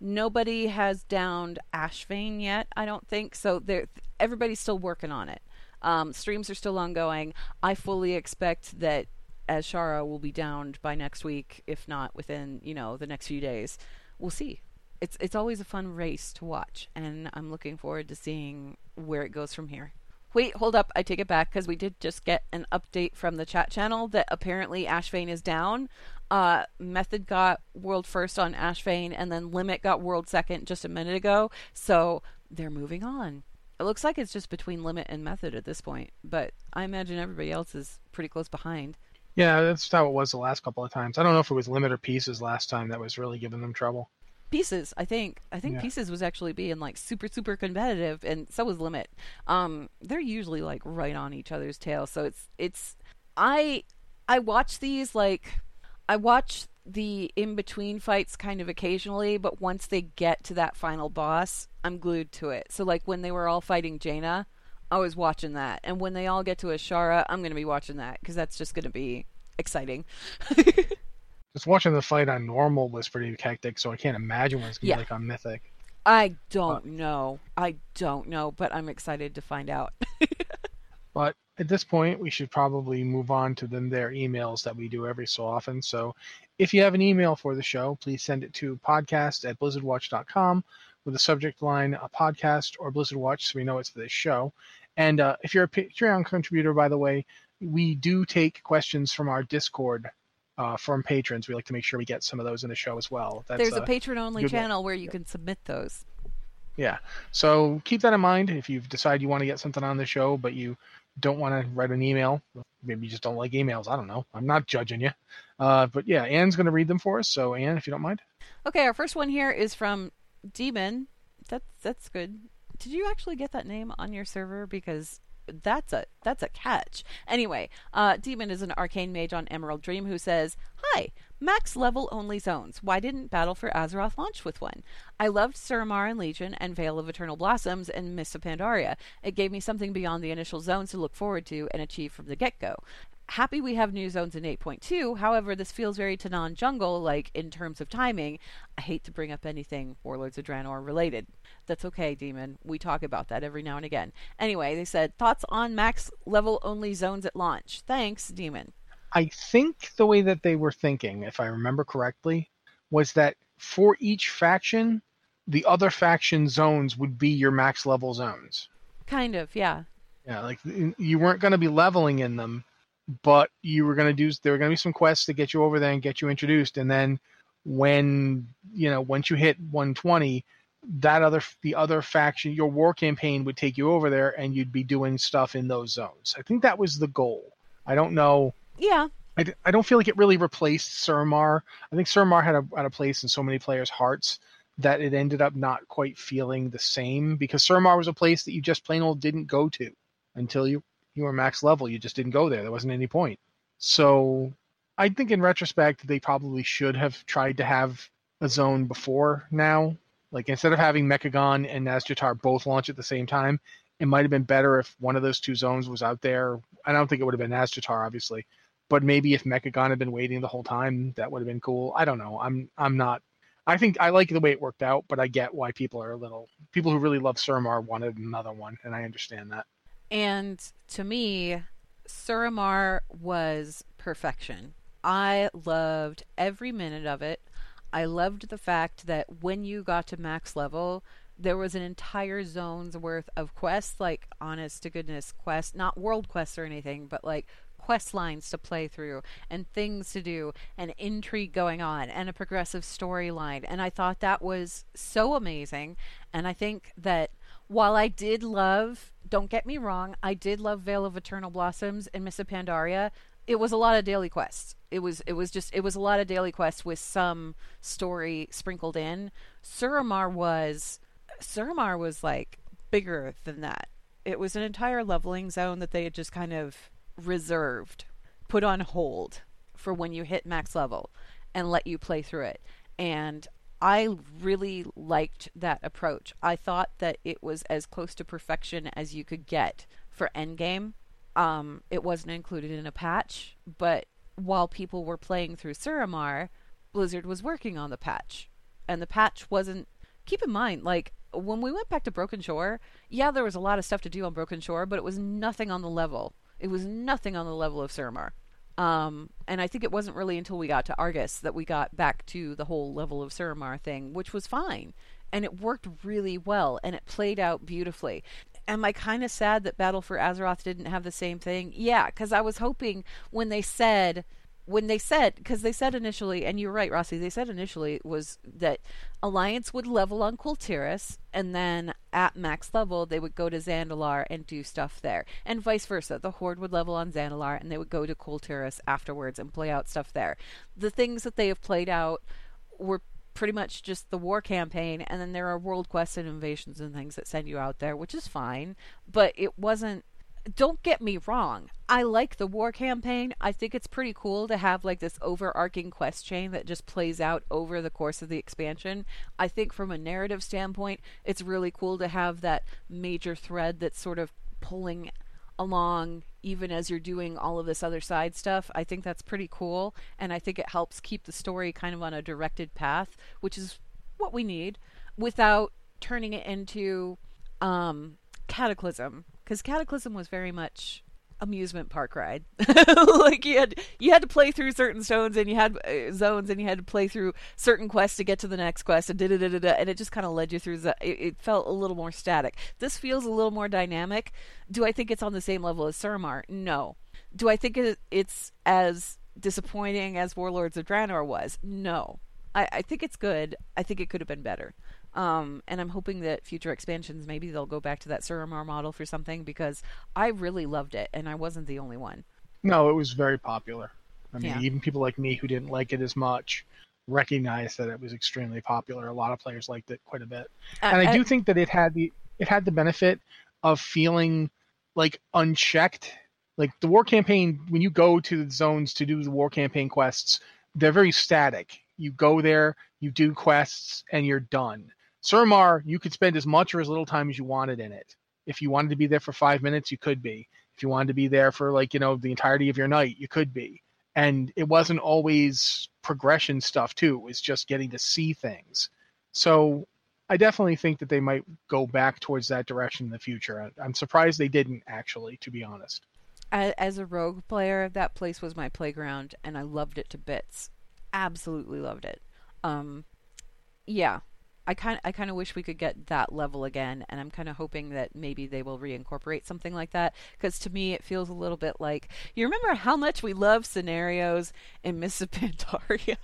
nobody has downed Ashvane yet. I don't think so. There, everybody's still working on it. Um, streams are still ongoing. I fully expect that Azshara will be downed by next week, if not within you know the next few days. We'll see. It's it's always a fun race to watch, and I'm looking forward to seeing where it goes from here. Wait, hold up. I take it back because we did just get an update from the chat channel that apparently Ashvane is down. Uh, Method got world first on Ashvane, and then Limit got world second just a minute ago. So they're moving on. It looks like it's just between Limit and Method at this point, but I imagine everybody else is pretty close behind. Yeah, that's how it was the last couple of times. I don't know if it was Limit or Pieces last time that was really giving them trouble. Pieces, I think. I think Yeah. Pieces was actually being like super super competitive, and so was Limit. Um, they're usually like right on each other's tail, so it's it's. I I watch these like I watch the in between fights kind of occasionally, but once they get to that final boss, I'm glued to it. So like when they were all fighting Jaina, I was watching that, and when they all get to Azshara, I'm gonna be watching that because that's just gonna be exciting. Just watching the fight on normal was pretty hectic, so I can't imagine what it's gonna Yeah. be like on Mythic. I don't know. I don't know, but I'm excited to find out. But at this point, we should probably move on to them their emails that we do every so often. So if you have an email for the show, please send it to podcast at blizzardwatch.com with the subject line a podcast or Blizzard Watch so we know it's for this show. And uh, if you're a Patreon contributor, by the way, we do take questions from our Discord uh, from patrons. We like to make sure we get some of those in the show as well. That's, There's uh, a patron only good one. channel where you can submit those. yeah. So keep that in mind if you decide you want to get something on the show, but you don't want to write an email. Maybe you just don't like emails. I don't know. I'm not judging you. Uh, but yeah, Anne's going to read them for us. So, Anne, if you don't mind. Okay, our first one here is from Demon. That's that's good. Did you actually get that name on your server? Because that's a that's a catch. Anyway, uh, Demon is an arcane mage on Emerald Dream who says, "Hi, max level only zones. Why didn't Battle for Azeroth launch with one? I loved Suramar and Legion and Vale of Eternal Blossoms and Mists of Pandaria. It gave me something beyond the initial zones to look forward to and achieve from the get go." Happy we have new zones in 8.2. However, this feels very Tanaan Jungle like in terms of timing. I hate to bring up anything Warlords of Draenor related. That's okay, Demon. We talk about that every now and again. Anyway, they said thoughts on max level only zones at launch. Thanks, Demon. I think the way that they were thinking, if I remember correctly, was that for each faction, the other faction zones would be your max level zones. Kind of, yeah. Yeah, like you weren't going to be leveling in them, but you were going to do there were going to be some quests to get you over there and get you introduced, and then when you know once you hit 120, that other the other faction, your war campaign would take you over there, and you'd be doing stuff in those zones. I think that was the goal. I don't know. Yeah. i, I don't feel like it really replaced Suramar. I think Suramar had a, had a place in so many players' hearts that it ended up not quite feeling the same because Suramar was a place that you just plain old didn't go to until you, you were max level. You just didn't go there. There wasn't any point. So I think in retrospect, they probably should have tried to have a zone before now. Like instead of having Mechagon and Nazjatar both launch at the same time, it might have been better if one of those two zones was out there. I don't think it would have been Nazjatar, obviously, but maybe if Mechagon had been waiting the whole time, that would have been cool. I don't know. I'm I'm not. I think I like the way it worked out, but I get why people are a little. People who really love Suramar wanted another one, and I understand that. And to me, Suramar was perfection. I loved every minute of it. I loved the fact that when you got to max level, there was an entire zone's worth of quests, like honest to goodness quests, not world quests or anything, but like quest lines to play through and things to do and intrigue going on and a progressive storyline. And I thought that was so amazing. And I think that while I did love, don't get me wrong, I did love Vale of Eternal Blossoms and Mists of Pandaria. It was a lot of daily quests. It was it was just it was a lot of daily quests with some story sprinkled in. Suramar was Suramar was like bigger than that. It was an entire leveling zone that they had just kind of reserved, put on hold for when you hit max level and let you play through it. And I really liked that approach. I thought that it was as close to perfection as you could get for endgame. Um, it wasn't included in a patch, but while people were playing through Suramar, Blizzard was working on the patch. And the patch wasn't. Keep in mind, like, when we went back to Broken Shore, yeah, there was a lot of stuff to do on Broken Shore, but it was nothing on the level. It was nothing on the level of Suramar. Um, and I think it wasn't really until we got to Argus that we got back to the whole level of Suramar thing, which was fine. And it worked really well and it played out beautifully. Am I kind of sad that Battle for Azeroth didn't have the same thing? Yeah, because I was hoping when they said when they said because they said initially and you're right rossi they said initially was that alliance would level on Kul Tiras and then at max level they would go to zandalar and do stuff there. And vice versa the horde would level on zandalar and they would go to Kul Tiras afterwards and play out stuff there. The things that they have played out were pretty much just the war campaign and then there are world quests and invasions and things that send you out there which is fine but it wasn't don't get me wrong. I like the war campaign. I think it's pretty cool to have like this overarching quest chain that just plays out over the course of the expansion. I think from a narrative standpoint, it's really cool to have that major thread that's sort of pulling along even as you're doing all of this other side stuff. I think that's pretty cool and I think it helps keep the story kind of on a directed path, which is what we need without turning it into um cataclysm because Cataclysm was very much amusement park ride. like you had you had to play through certain zones and you had uh, zones and you had to play through certain quests to get to the next quest and da da da da, and it just kind of led you through. The, it, it, felt a little more static. This feels a little more dynamic. Do I think it's on the same level as Suramar? No. Do I think it, it's as disappointing as Warlords of Draenor was? No. I, I think it's good. I think it could have been better. Um, and I'm hoping that future expansions, maybe they'll go back to that Suramar model for something because I really loved it and I wasn't the only one. No, it was very popular. I mean, yeah. even people like me who didn't like it as much recognized that it was extremely popular. A lot of players liked it quite a bit, uh, and I do think that it had the it had the benefit of feeling like unchecked. Like the war campaign, when you go to the zones to do the war campaign quests, they're very static. You go there, you do quests, and you're done. Suramar, you could spend as much or as little time as you wanted in it. If you wanted to be there for five minutes, you could be. If you wanted to be there for like, you know, the entirety of your night, you could be. And it wasn't always progression stuff too. It was just getting to see things. So I definitely think that they might go back towards that direction in the future. I'm surprised they didn't actually, to be honest. As a rogue player, that place was my playground and I loved it to bits. Absolutely loved it. Um yeah, I kind I kind of wish we could get that level again, and I'm kind of hoping that maybe they will reincorporate something like that. Because to me, it feels a little bit like you remember how much we love scenarios in Mists of Pandaria.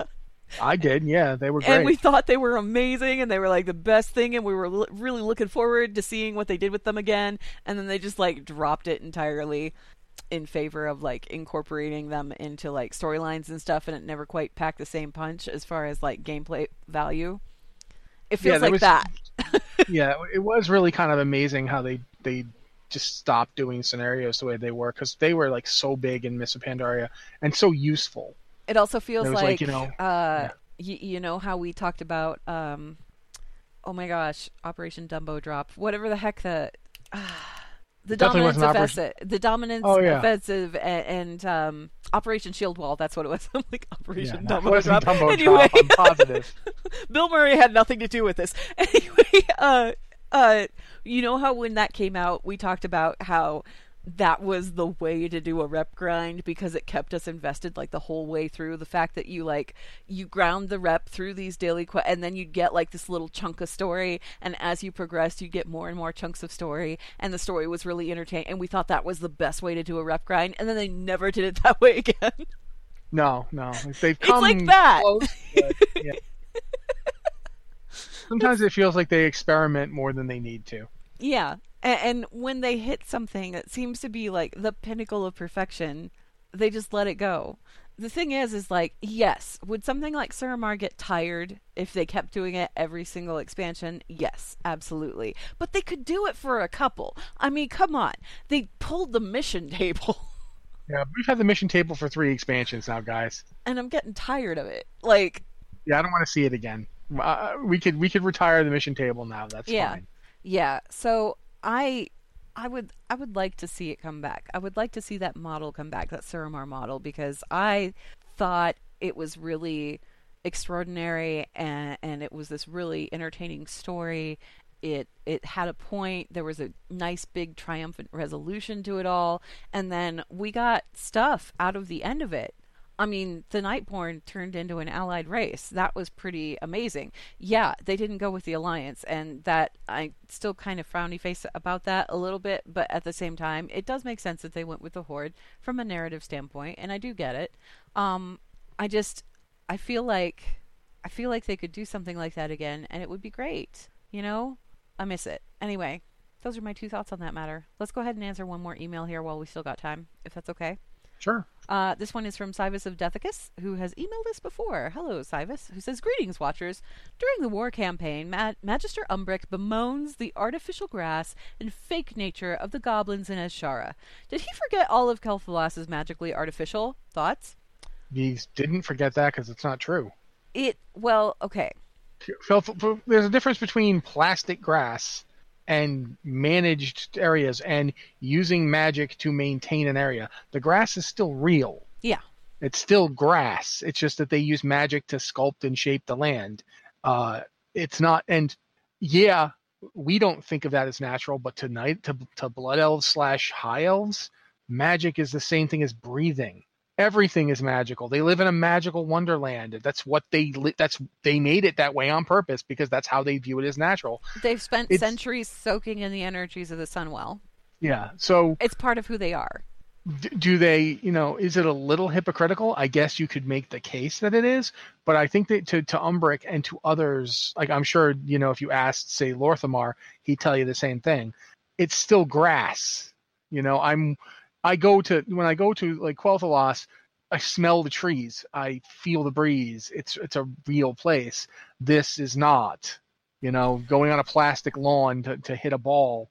I did, yeah, they were great. And we thought they were amazing, and they were like the best thing, and we were l- really looking forward to seeing what they did with them again. And then they just like dropped it entirely in favor of like incorporating them into like storylines and stuff, and it never quite packed the same punch as far as like gameplay value. It feels yeah, like was, that. yeah, it was really kind of amazing how they they just stopped doing scenarios the way they were because they were like so big in Mists of Pandaria and so useful. It also feels like, like, you know, uh, yeah. y- you know how we talked about um oh my gosh operation dumbo drop whatever the heck the the Definitely dominance wasn't offensive the dominance Oh, yeah. offensive and, and um operation shield wall that's what it was i'm like operation no, it dumbo wasn't drop Dumbo anyway Drop, I'm positive. bill murray had nothing to do with this anyway uh uh you know how when that came out we talked about how that was the way to do a rep grind because it kept us invested like the whole way through the fact that you like you ground the rep through these daily que- and then you'd get like this little chunk of story and as you progressed you get more and more chunks of story and the story was really entertaining and we thought that was the best way to do a rep grind and then they never did it that way again No, no. They've It's come like that. close, but, yeah. Sometimes it feels like they experiment more than they need to. Yeah. And, and when they hit something that seems to be like the pinnacle of perfection, they just let it go. The thing is, is like, yes, would something like Suramar get tired if they kept doing it every single expansion? Yes, absolutely. But they could do it for a couple. I mean, come on. They pulled the mission table. Yeah, we've had the mission table for three expansions now, guys. and I'm getting tired of it. Like, Yeah, I don't want to see it again. Uh, we could we could retire the mission table now. That's yeah. fine. Yeah. So I I would I would like to see it come back. I would like to see that model come back, that Suramar model, because I thought it was really extraordinary and and it was this really entertaining story. It it had a point. There was a nice big triumphant resolution to it all, and then we got stuff out of the end of it. I mean, the Nightborne turned into an allied race. That was pretty amazing. Yeah, they didn't go with the Alliance, and that I still kind of frowny face about that a little bit, but at the same time, it does make sense that they went with the Horde from a narrative standpoint, and I do get it. Um, I just, I feel like, I feel like they could do something like that again, and it would be great. You know, I miss it. Anyway, those are my two thoughts on that matter. Let's go ahead and answer one more email here while we still got time, if that's okay. Sure. Uh, this one is from Cybus of Dethicus, who has emailed us before. Hello, Cybus, who says, Greetings, Watchers. During the war campaign, Ma- Magister Umbrick bemoans the artificial grass and fake nature of the goblins in Azshara. Did he forget all of Quel'Thalas is magically artificial? Thoughts? You didn't forget that because it's not true. It, well, okay. There's a difference between plastic grass and managed areas and using magic to maintain an area. The grass is still real. Yeah. It's still grass. It's just that they use magic to sculpt and shape the land. Uh, it's not, and yeah, we don't think of that as natural, but tonight to to blood elves slash high elves, magic is the same thing as breathing. Everything is magical. They live in a magical wonderland. That's what they li- that's they made it that way on purpose because that's how they view it as natural. They've spent It's- centuries soaking in the energies of the Sunwell. Yeah. So It's part of who they are. do they you know is it a little hypocritical i guess you could make the case that it is but i think that to, to umbrick and to others like i'm sure you know if you asked say Lor'themar he'd tell you the same thing it's still grass you know i'm i go to when i go to like quel'thalas i smell the trees i feel the breeze it's it's a real place this is not you know going on a plastic lawn to, to hit a ball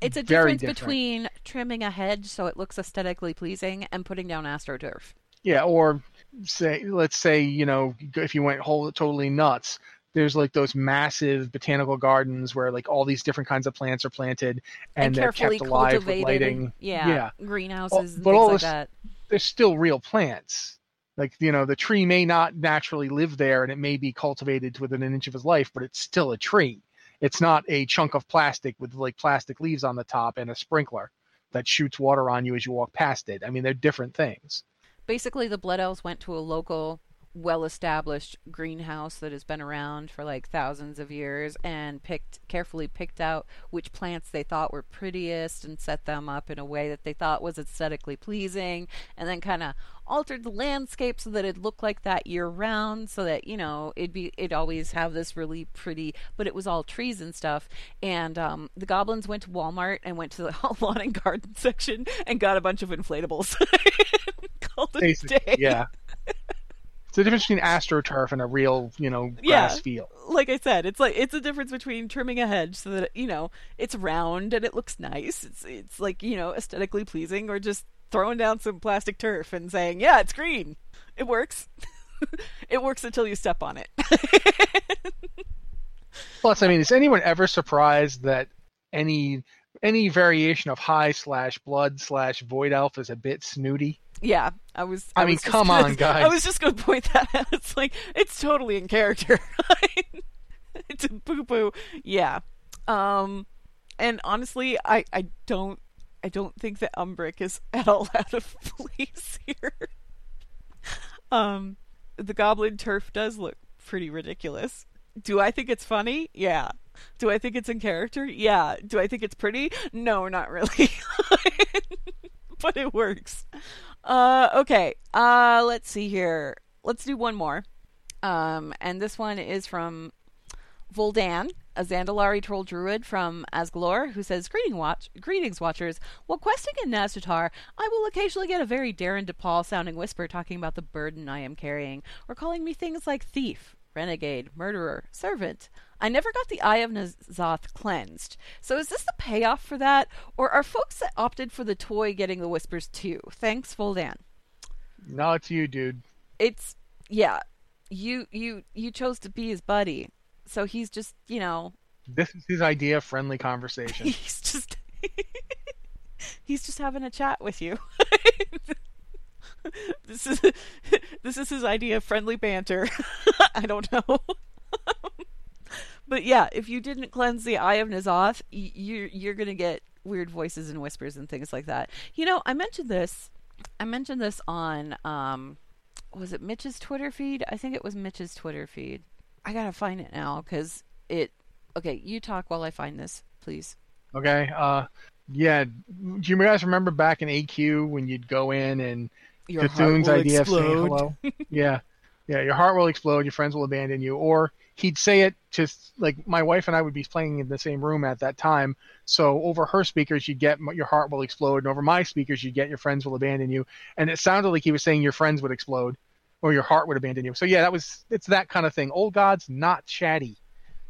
It's a difference different. between trimming a hedge so it looks aesthetically pleasing and putting down astroturf. Yeah, or say let's say you know if you went whole totally nuts, there's like those massive botanical gardens where like all these different kinds of plants are planted and, they're carefully kept alive cultivated. with lighting. Yeah, yeah. greenhouses and but things all like this- that. They're still real plants. Like you know, the tree may not naturally live there, and it may be cultivated within an inch of his life, but it's still a tree. It's not a chunk of plastic with like plastic leaves on the top and a sprinkler that shoots water on you as you walk past it. I mean, they're different things. Basically, the Blood Elves went to a local, well established greenhouse that has been around for like thousands of years and picked carefully picked out which plants they thought were prettiest and set them up in a way that they thought was aesthetically pleasing and then kind of altered the landscape so that it looked like that year round so that you know it'd be it'd always have this really pretty but it was all trees and stuff and um, the goblins went to walmart and went to the lawn and garden section and got a bunch of inflatables called it yeah. It's the difference between astroturf and a real, you know, Yeah. grass field. like I said, it's like it's a difference between trimming a hedge so that you know it's round and it looks nice. It's it's like you know aesthetically pleasing, or just throwing down some plastic turf and saying, "Yeah, it's green. It works." it works until you step on it. Plus, I mean, is anyone ever surprised that any any variation of high slash blood slash void elf is a bit snooty? Yeah, I was. I I mean, was come gonna- on, guys. I was just going to point that out. It's like it's totally in character. it's a boo boo. Yeah. Um, and honestly, I I don't I don't think that Umbrick is at all out of place here. um, the Goblin Turf does look pretty ridiculous. Do I think it's funny? Yeah. Do I think it's in character? Yeah. Do I think it's pretty? No, not really. but it works. Uh, okay. Uh, let's see here. Let's do one more. Um, and this one is from Voldan, a Zandalari troll druid from Asglor, who says, Greeting watch- Greetings, watchers. While questing in Nazjatar, I will occasionally get a very Darin De Paul sounding whisper talking about the burden I am carrying, or calling me things like thief, renegade, murderer, servant. I never got the Eye of N'Zoth cleansed. So is this the payoff for that, or are folks that opted for the toy getting the whispers too? Thanks, Voldan. No, it's you, dude. It's yeah. You you you chose to be his buddy. So he's just, you know, This is his idea of friendly conversation. he's just he's just having a chat with you. this is this is his idea of friendly banter. I don't know. but yeah, if you didn't cleanse the eye of N'Zoth, you're you're gonna get weird voices and whispers and things like that. You know, I mentioned this. I mentioned this on um, was it Mitch's Twitter feed? I think it was Mitch's Twitter feed. I gotta find it now because it. Okay, you talk while I find this, please. Okay. Uh, yeah. Do you guys remember back in AQ when you'd go in and Your Cthulhu's heart will idea of saying explode. hello? yeah. Yeah. Your heart will explode. Your friends will abandon you. Or he'd say it just like my wife and I would be playing in the same room at that time. So over her speakers, you'd get your heart will explode, and over my speakers, you'd get your friends will abandon you. And it sounded like he was saying your friends would explode, or your heart would abandon you. So yeah, that was it's that kind of thing. Old gods not chatty.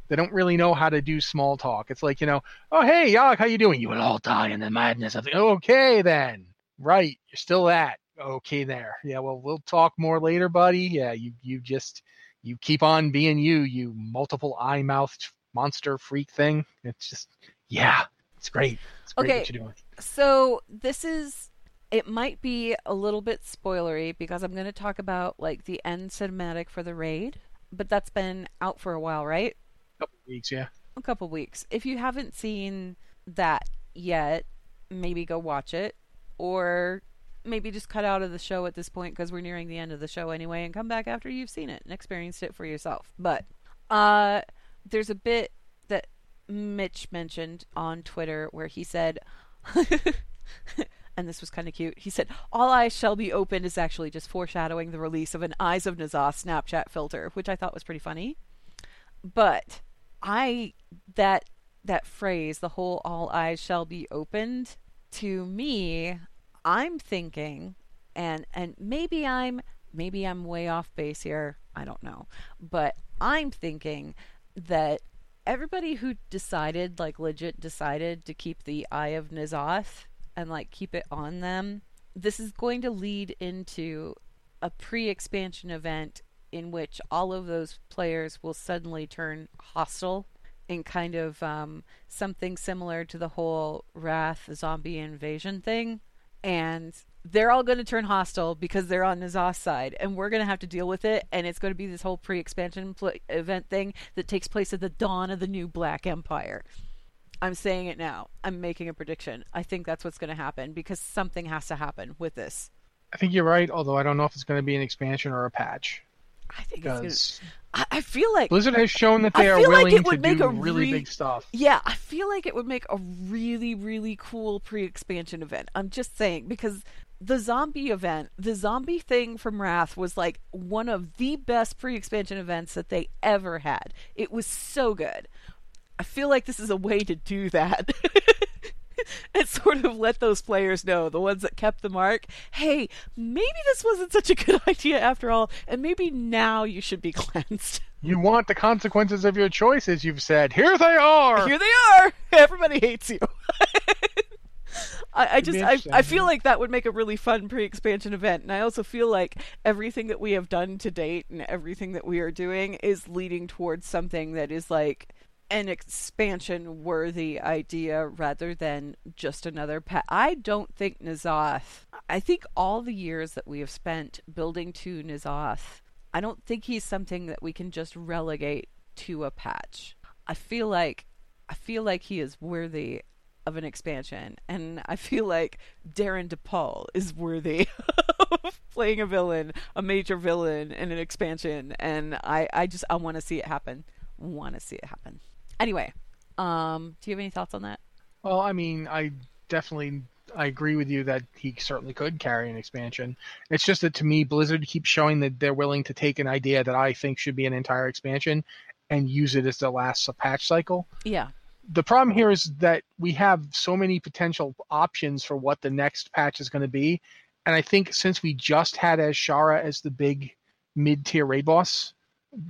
They don't really know how to do small talk. It's like you know, oh hey Yog, how you doing? You will all die in the madness of the. Okay then, right? You're still that. Okay there. Yeah, well we'll talk more later, buddy. Yeah, you you just you keep on being you, you multiple eye mouthed monster freak thing. It's just yeah, it's great. It's great Okay. what you're doing. So this is it might be a little bit spoilery because I'm going to talk about like the end cinematic for the raid, but that's been out for a while, right? a couple weeks, yeah. A couple weeks. If you haven't seen that yet, maybe go watch it or maybe just cut out of the show at this point because we're nearing the end of the show anyway and come back after you've seen it and experienced it for yourself. But uh there's a bit that Mitch mentioned on Twitter where he said and this was kind of cute. He said, "All eyes shall be open" is actually just foreshadowing the release of an Eyes of N'Zoth Snapchat filter, which I thought was pretty funny. But I that that phrase, the whole "all eyes shall be opened," to me, I'm thinking, and and maybe I'm maybe I'm way off base here. I don't know, but I'm thinking that everybody who decided, like legit decided to keep the Eye of N'Zoth and like keep it on them, this is going to lead into a pre-expansion event in which all of those players will suddenly turn hostile in kind of um, something similar to the whole Wrath zombie invasion thing. And they're all going to turn hostile because they're on N'Zoth's side, and we're going to have to deal with it. And it's going to be this whole pre-expansion pl- event thing that takes place at the dawn of the new Black Empire. I'm saying it now. I'm making a prediction. I think that's what's going to happen because something has to happen with this. I think you're right, although I don't know if it's going to be an expansion or a patch. I think it's to. I, I feel like Blizzard has shown that I they are feel like willing it would to make do a really re- big stuff. Yeah, I feel like it would make a really, really cool pre expansion event. I'm just saying, because the zombie event, the zombie thing from Wrath was like one of the best pre expansion events that they ever had. It was so good. I feel like this is a way to do that. and sort of let those players know, the ones that kept the mark, hey, maybe this wasn't such a good idea after all, and maybe now you should be cleansed. You want the consequences of your choices, you've said. Here they are! Here they are. Everybody hates you. I, I just I, I feel like that would make a really fun pre-expansion event, and I also feel like everything that we have done to date and everything that we are doing is leading towards something that is like an expansion worthy idea rather than just another pet. I don't think N'Zoth. I think all the years that we have spent building to N'Zoth, I don't think he's something that we can just relegate to a patch. I feel like I feel like he is worthy of an expansion, and I feel like Darin De Paul is worthy of playing a villain, a major villain in an expansion, and I, I just I want to see it happen. Want to see it happen. Anyway, um, do you have any thoughts on that? Well, I mean, I definitely I agree with you that he certainly could carry an expansion. It's just that to me, Blizzard keeps showing that they're willing to take an idea that I think should be an entire expansion and use it as the last patch cycle. Yeah, The problem here is that we have so many potential options for what the next patch is going to be, and I think since we just had Azshara as the big mid-tier raid boss,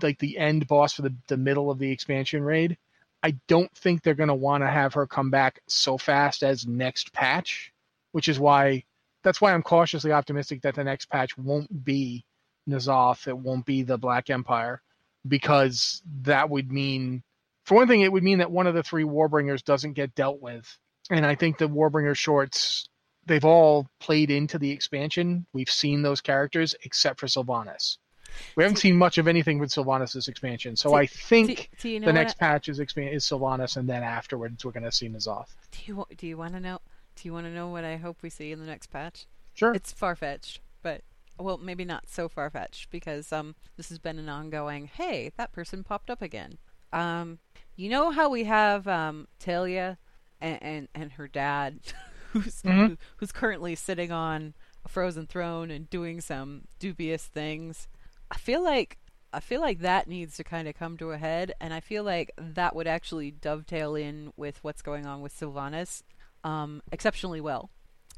like the end boss for the, the middle of the expansion raid, I don't think they're going to want to have her come back so fast as next patch, which is why that's why I'm cautiously optimistic that the next patch won't be N'Zoth, it won't be the Black Empire, because that would mean, for one thing, it would mean that one of the three Warbringers doesn't get dealt with, and I think the Warbringer shorts they've all played into the expansion. We've seen those characters except for Sylvanas. We haven't seen much of anything with Sylvanas' expansion, so Do- I think do, do you know the next patch is expand is Sylvanas, and then afterwards we're going to see N'Zoth. Do you do you want to know? Do you want to know what I hope we see in the next patch? Sure. It's far fetched, but well, maybe not so far fetched because um, this has been an ongoing. Hey, that person popped up again. Um, you know how we have um Taelia and and, and her dad, who's Mhm. who, who's currently sitting on a frozen throne and doing some dubious things. I feel like I feel like that needs to kind of come to a head, and I feel like that would actually dovetail in with what's going on with Sylvanas um, exceptionally well.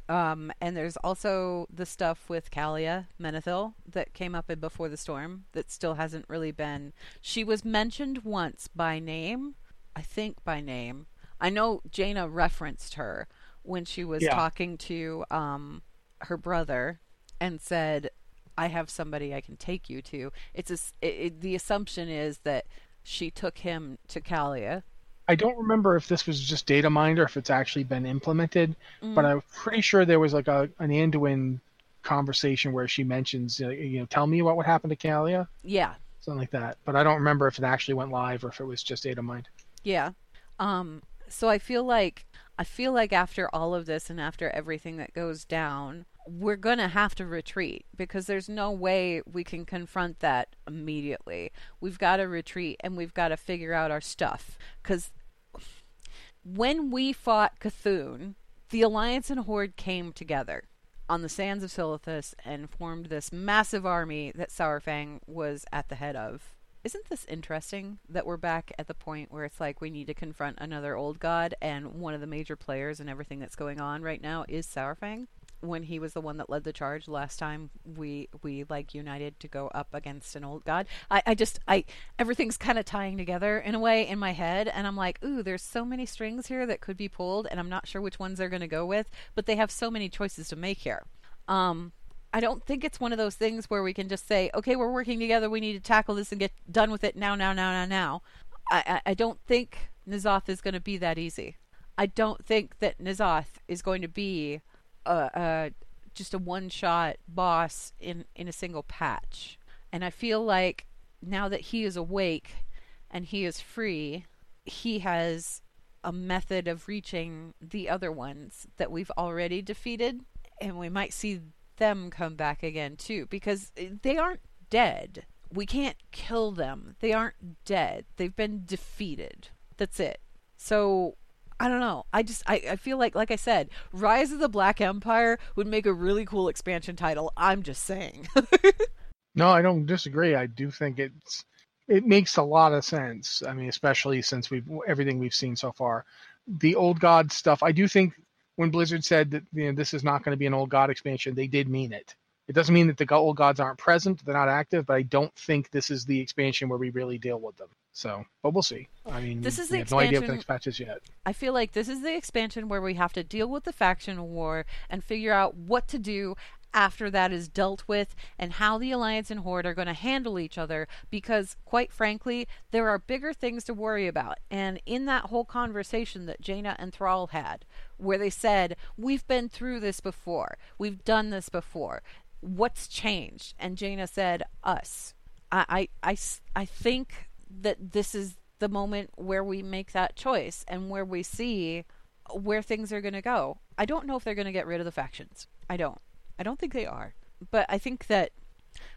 Um, and there's also the stuff with Calia Menethil that came up in Before the Storm that still hasn't really been. She was mentioned once by name, I think by name. I know Jaina referenced her when she was Yeah. talking to um, her brother and said, "I have somebody I can take you to." It's a, it, it, the assumption is that she took him to Calia. I don't remember if this was just data mined or if it's actually been implemented, Mm. but I'm pretty sure there was like a an Anduin conversation where she mentions, uh, you know, tell me what would happen to Calia, Yeah, something like that. But I don't remember if it actually went live or if it was just data mined. Yeah. Um so I feel like I feel like after all of this and after everything that goes down, we're going to have to retreat because there's no way we can confront that immediately. We've got to retreat and we've got to figure out our stuff cuz when we fought C'Thun, the Alliance and Horde came together on the sands of Silithus and formed this massive army that Saurfang was at the head of. Isn't this interesting that we're back at the point where it's like we need to confront another old god and one of the major players and everything that's going on right now is Saurfang? When he was the one that led the charge last time we we like united to go up against an old god. I, I just I everything's kinda tying together in a way in my head and I'm like, ooh, there's so many strings here that could be pulled and I'm not sure which ones they're gonna go with, but they have so many choices to make here. Um I don't think it's one of those things where we can just say, okay, we're working together. We need to tackle this and get done with it now, now, now, now, now. I, I, don't think N'Zoth is going to be that easy. I don't think that N'Zoth is going to be a, a just a one-shot boss in in a single patch. And I feel like now that he is awake and he is free, he has a method of reaching the other ones that we've already defeated, and we might see them come back again too because they aren't dead. We can't kill them. They aren't dead. They've been defeated. That's it. So I don't know. I just I, I feel like like I said, Rise of the Black Empire would make a really cool expansion title. I'm just saying. No, I don't disagree. I do think it's it makes a lot of sense. I mean, especially since we've everything we've seen so far. The old god stuff, I do think when Blizzard said that you know this is not going to be an old god expansion, they did mean it. It doesn't mean that the old gods aren't present, they're not active, but I don't think this is the expansion where we really deal with them. So, but we'll see. I mean, This is the have no idea what the next patch is yet. I feel like this is the expansion where we have to deal with the faction war and figure out what to do after that is dealt with and how the Alliance and Horde are going to handle each other because, quite frankly, there are bigger things to worry about. And in that whole conversation that Jaina and Thrall had, where they said, We've been through this before, we've done this before, what's changed? And Jaina said, Us. I, I, I, I think that this is the moment where we make that choice and where we see where things are going to go. I don't know if they're going to get rid of the factions. I don't. I don't think they are. But I think that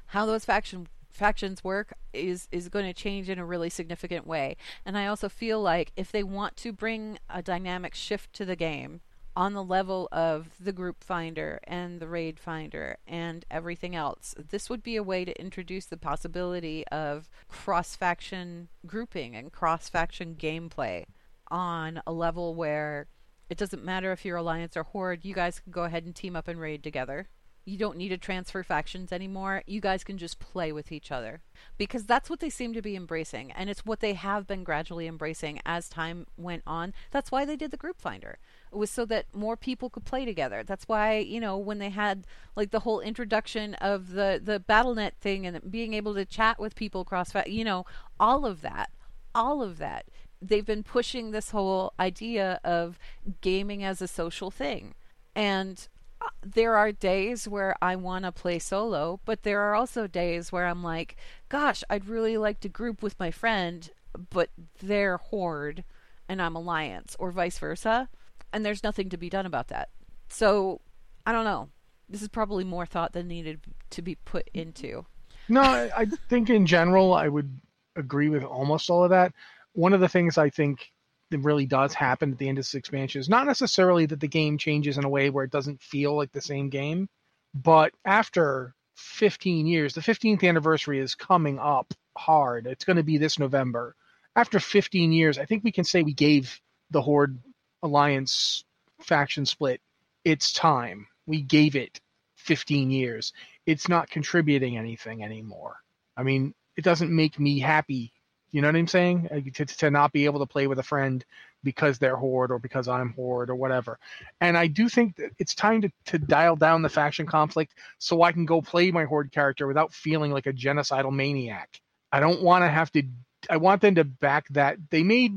how those faction factions work is is going to change in a really significant way. And I also feel like if they want to bring a dynamic shift to the game on the level of the group finder and the raid finder and everything else, this would be a way to introduce the possibility of cross faction grouping and cross faction gameplay on a level where it doesn't matter if you're Alliance or Horde, you guys can go ahead and team up and raid together. You don't need to transfer factions anymore. You guys can just play with each other. Because that's what they seem to be embracing. And it's what they have been gradually embracing as time went on. That's why they did the group finder. It was so that more people could play together. That's why, you know, when they had like the whole introduction of the, the BattleNet thing and being able to chat with people across, you know, all of that. All of that. They've been pushing this whole idea of gaming as a social thing. And uh, there are days where I want to play solo, but there are also days where I'm like, gosh, I'd really like to group with my friend, but they're Horde and I'm Alliance, or vice versa. And there's nothing to be done about that. So, I don't know. This is probably more thought than needed to be put into. No, I, I think in general I would agree with almost all of that. One of the things I think that really does happen at the end of this expansion is not necessarily that the game changes in a way where it doesn't feel like the same game, but after 15 years, the 15th anniversary is coming up hard. It's going to be this November. After 15 years, I think we can say we gave the Horde Alliance faction split its time. We gave it 15 years. It's not contributing anything anymore. I mean, it doesn't make me happy. You know what I'm saying? To, to not be able to play with a friend because they're Horde or because I'm Horde or whatever. And I do think that it's time to, to dial down the faction conflict so I can go play my Horde character without feeling like a genocidal maniac. I don't want to have to. I want them to back that. They made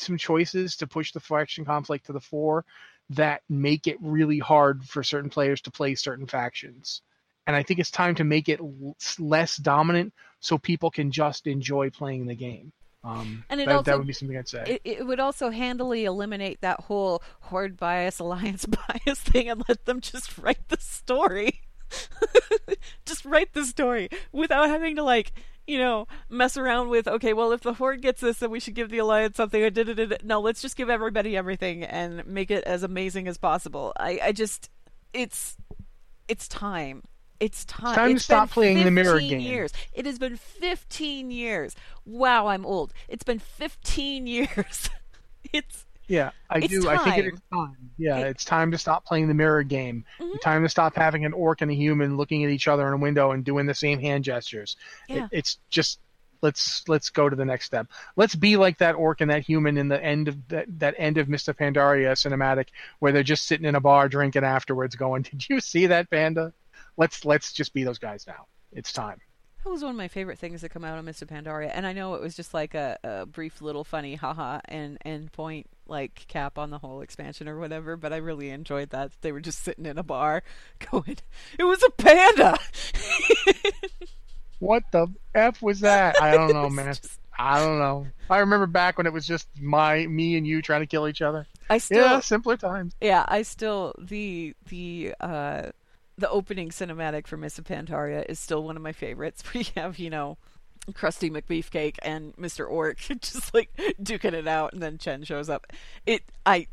some choices to push the faction conflict to the fore that make it really hard for certain players to play certain factions. And I think it's time to make it l- less dominant so people can just enjoy playing the game. Um, And it that, also- that would be something I'd say. It, it would also handily eliminate that whole horde bias, alliance bias thing and let them just write the story. just write the story without having to, like, you know, mess around with, okay, well, if the horde gets this, then we should give the alliance something. or. No, let's just give everybody everything and make it as amazing as possible. I, I just, it's, it's time. It's time. time to stop playing the mirror game. Years. It has been 15 years. Wow, I'm old. It's been 15 years. it's yeah, I it's do. I think it time. Yeah, It- it's time to stop playing the mirror game. Mhm. Time to stop having an orc and a human looking at each other in a window and doing the same hand gestures. It- Yeah. it's just let's let's go to the next step. Let's be like that orc and that human in the end of that that end of Mists of Pandaria cinematic where they're just sitting in a bar drinking afterwards, going, "Did you see that panda?" Let's let's just be those guys now. It's time. That was one of my favorite things to come out of Mists of Pandaria, and I know it was just like a, a brief little funny haha and and point like cap on the whole expansion or whatever, but I really enjoyed that. They were just sitting in a bar going, "It was a panda." What the f was that? I don't know, man. just- I don't know. I remember back when it was just my me and you trying to kill each other. I still, yeah, simpler times. yeah, I still the the uh the opening cinematic for Mists of Pandaria is still one of my favorites. We have you know. Krusty McBeefcake and Mr. Orc just like duking it out, and then Chen shows up. It, I,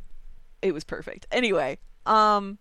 it was perfect. Anyway, um,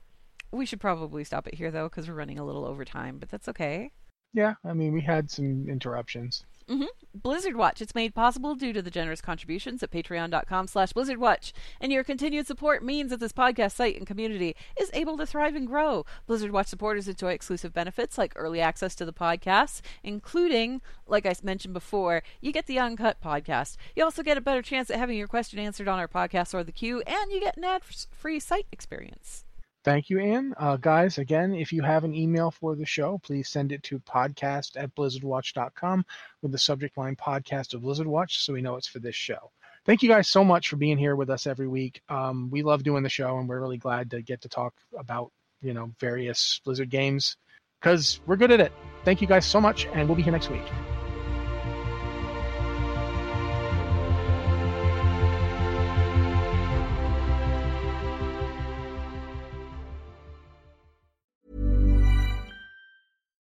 we should probably stop it here though because we're running a little over time, but that's okay. Yeah, I mean we had some interruptions. Mm-hmm. Blizzard Watch. It's made possible due to the generous contributions at patreon.com slash blizzardwatch. And your continued support means that this podcast site and community is able to thrive and grow. Blizzard Watch supporters enjoy exclusive benefits like early access to the podcast, including, like I mentioned before, you get the uncut podcast. You also get a better chance at having your question answered on our podcast or the queue, and you get an ad-free site experience. Thank you, Anne. Uh, guys, again, if you have an email for the show, please send it to podcast at blizzardwatch.com with the subject line podcast of Blizzard Watch so we know it's for this show. Thank you guys so much for being here with us every week. Um, we love doing the show and we're really glad to get to talk about, you know, various Blizzard games because we're good at it. Thank you guys so much and we'll be here next week.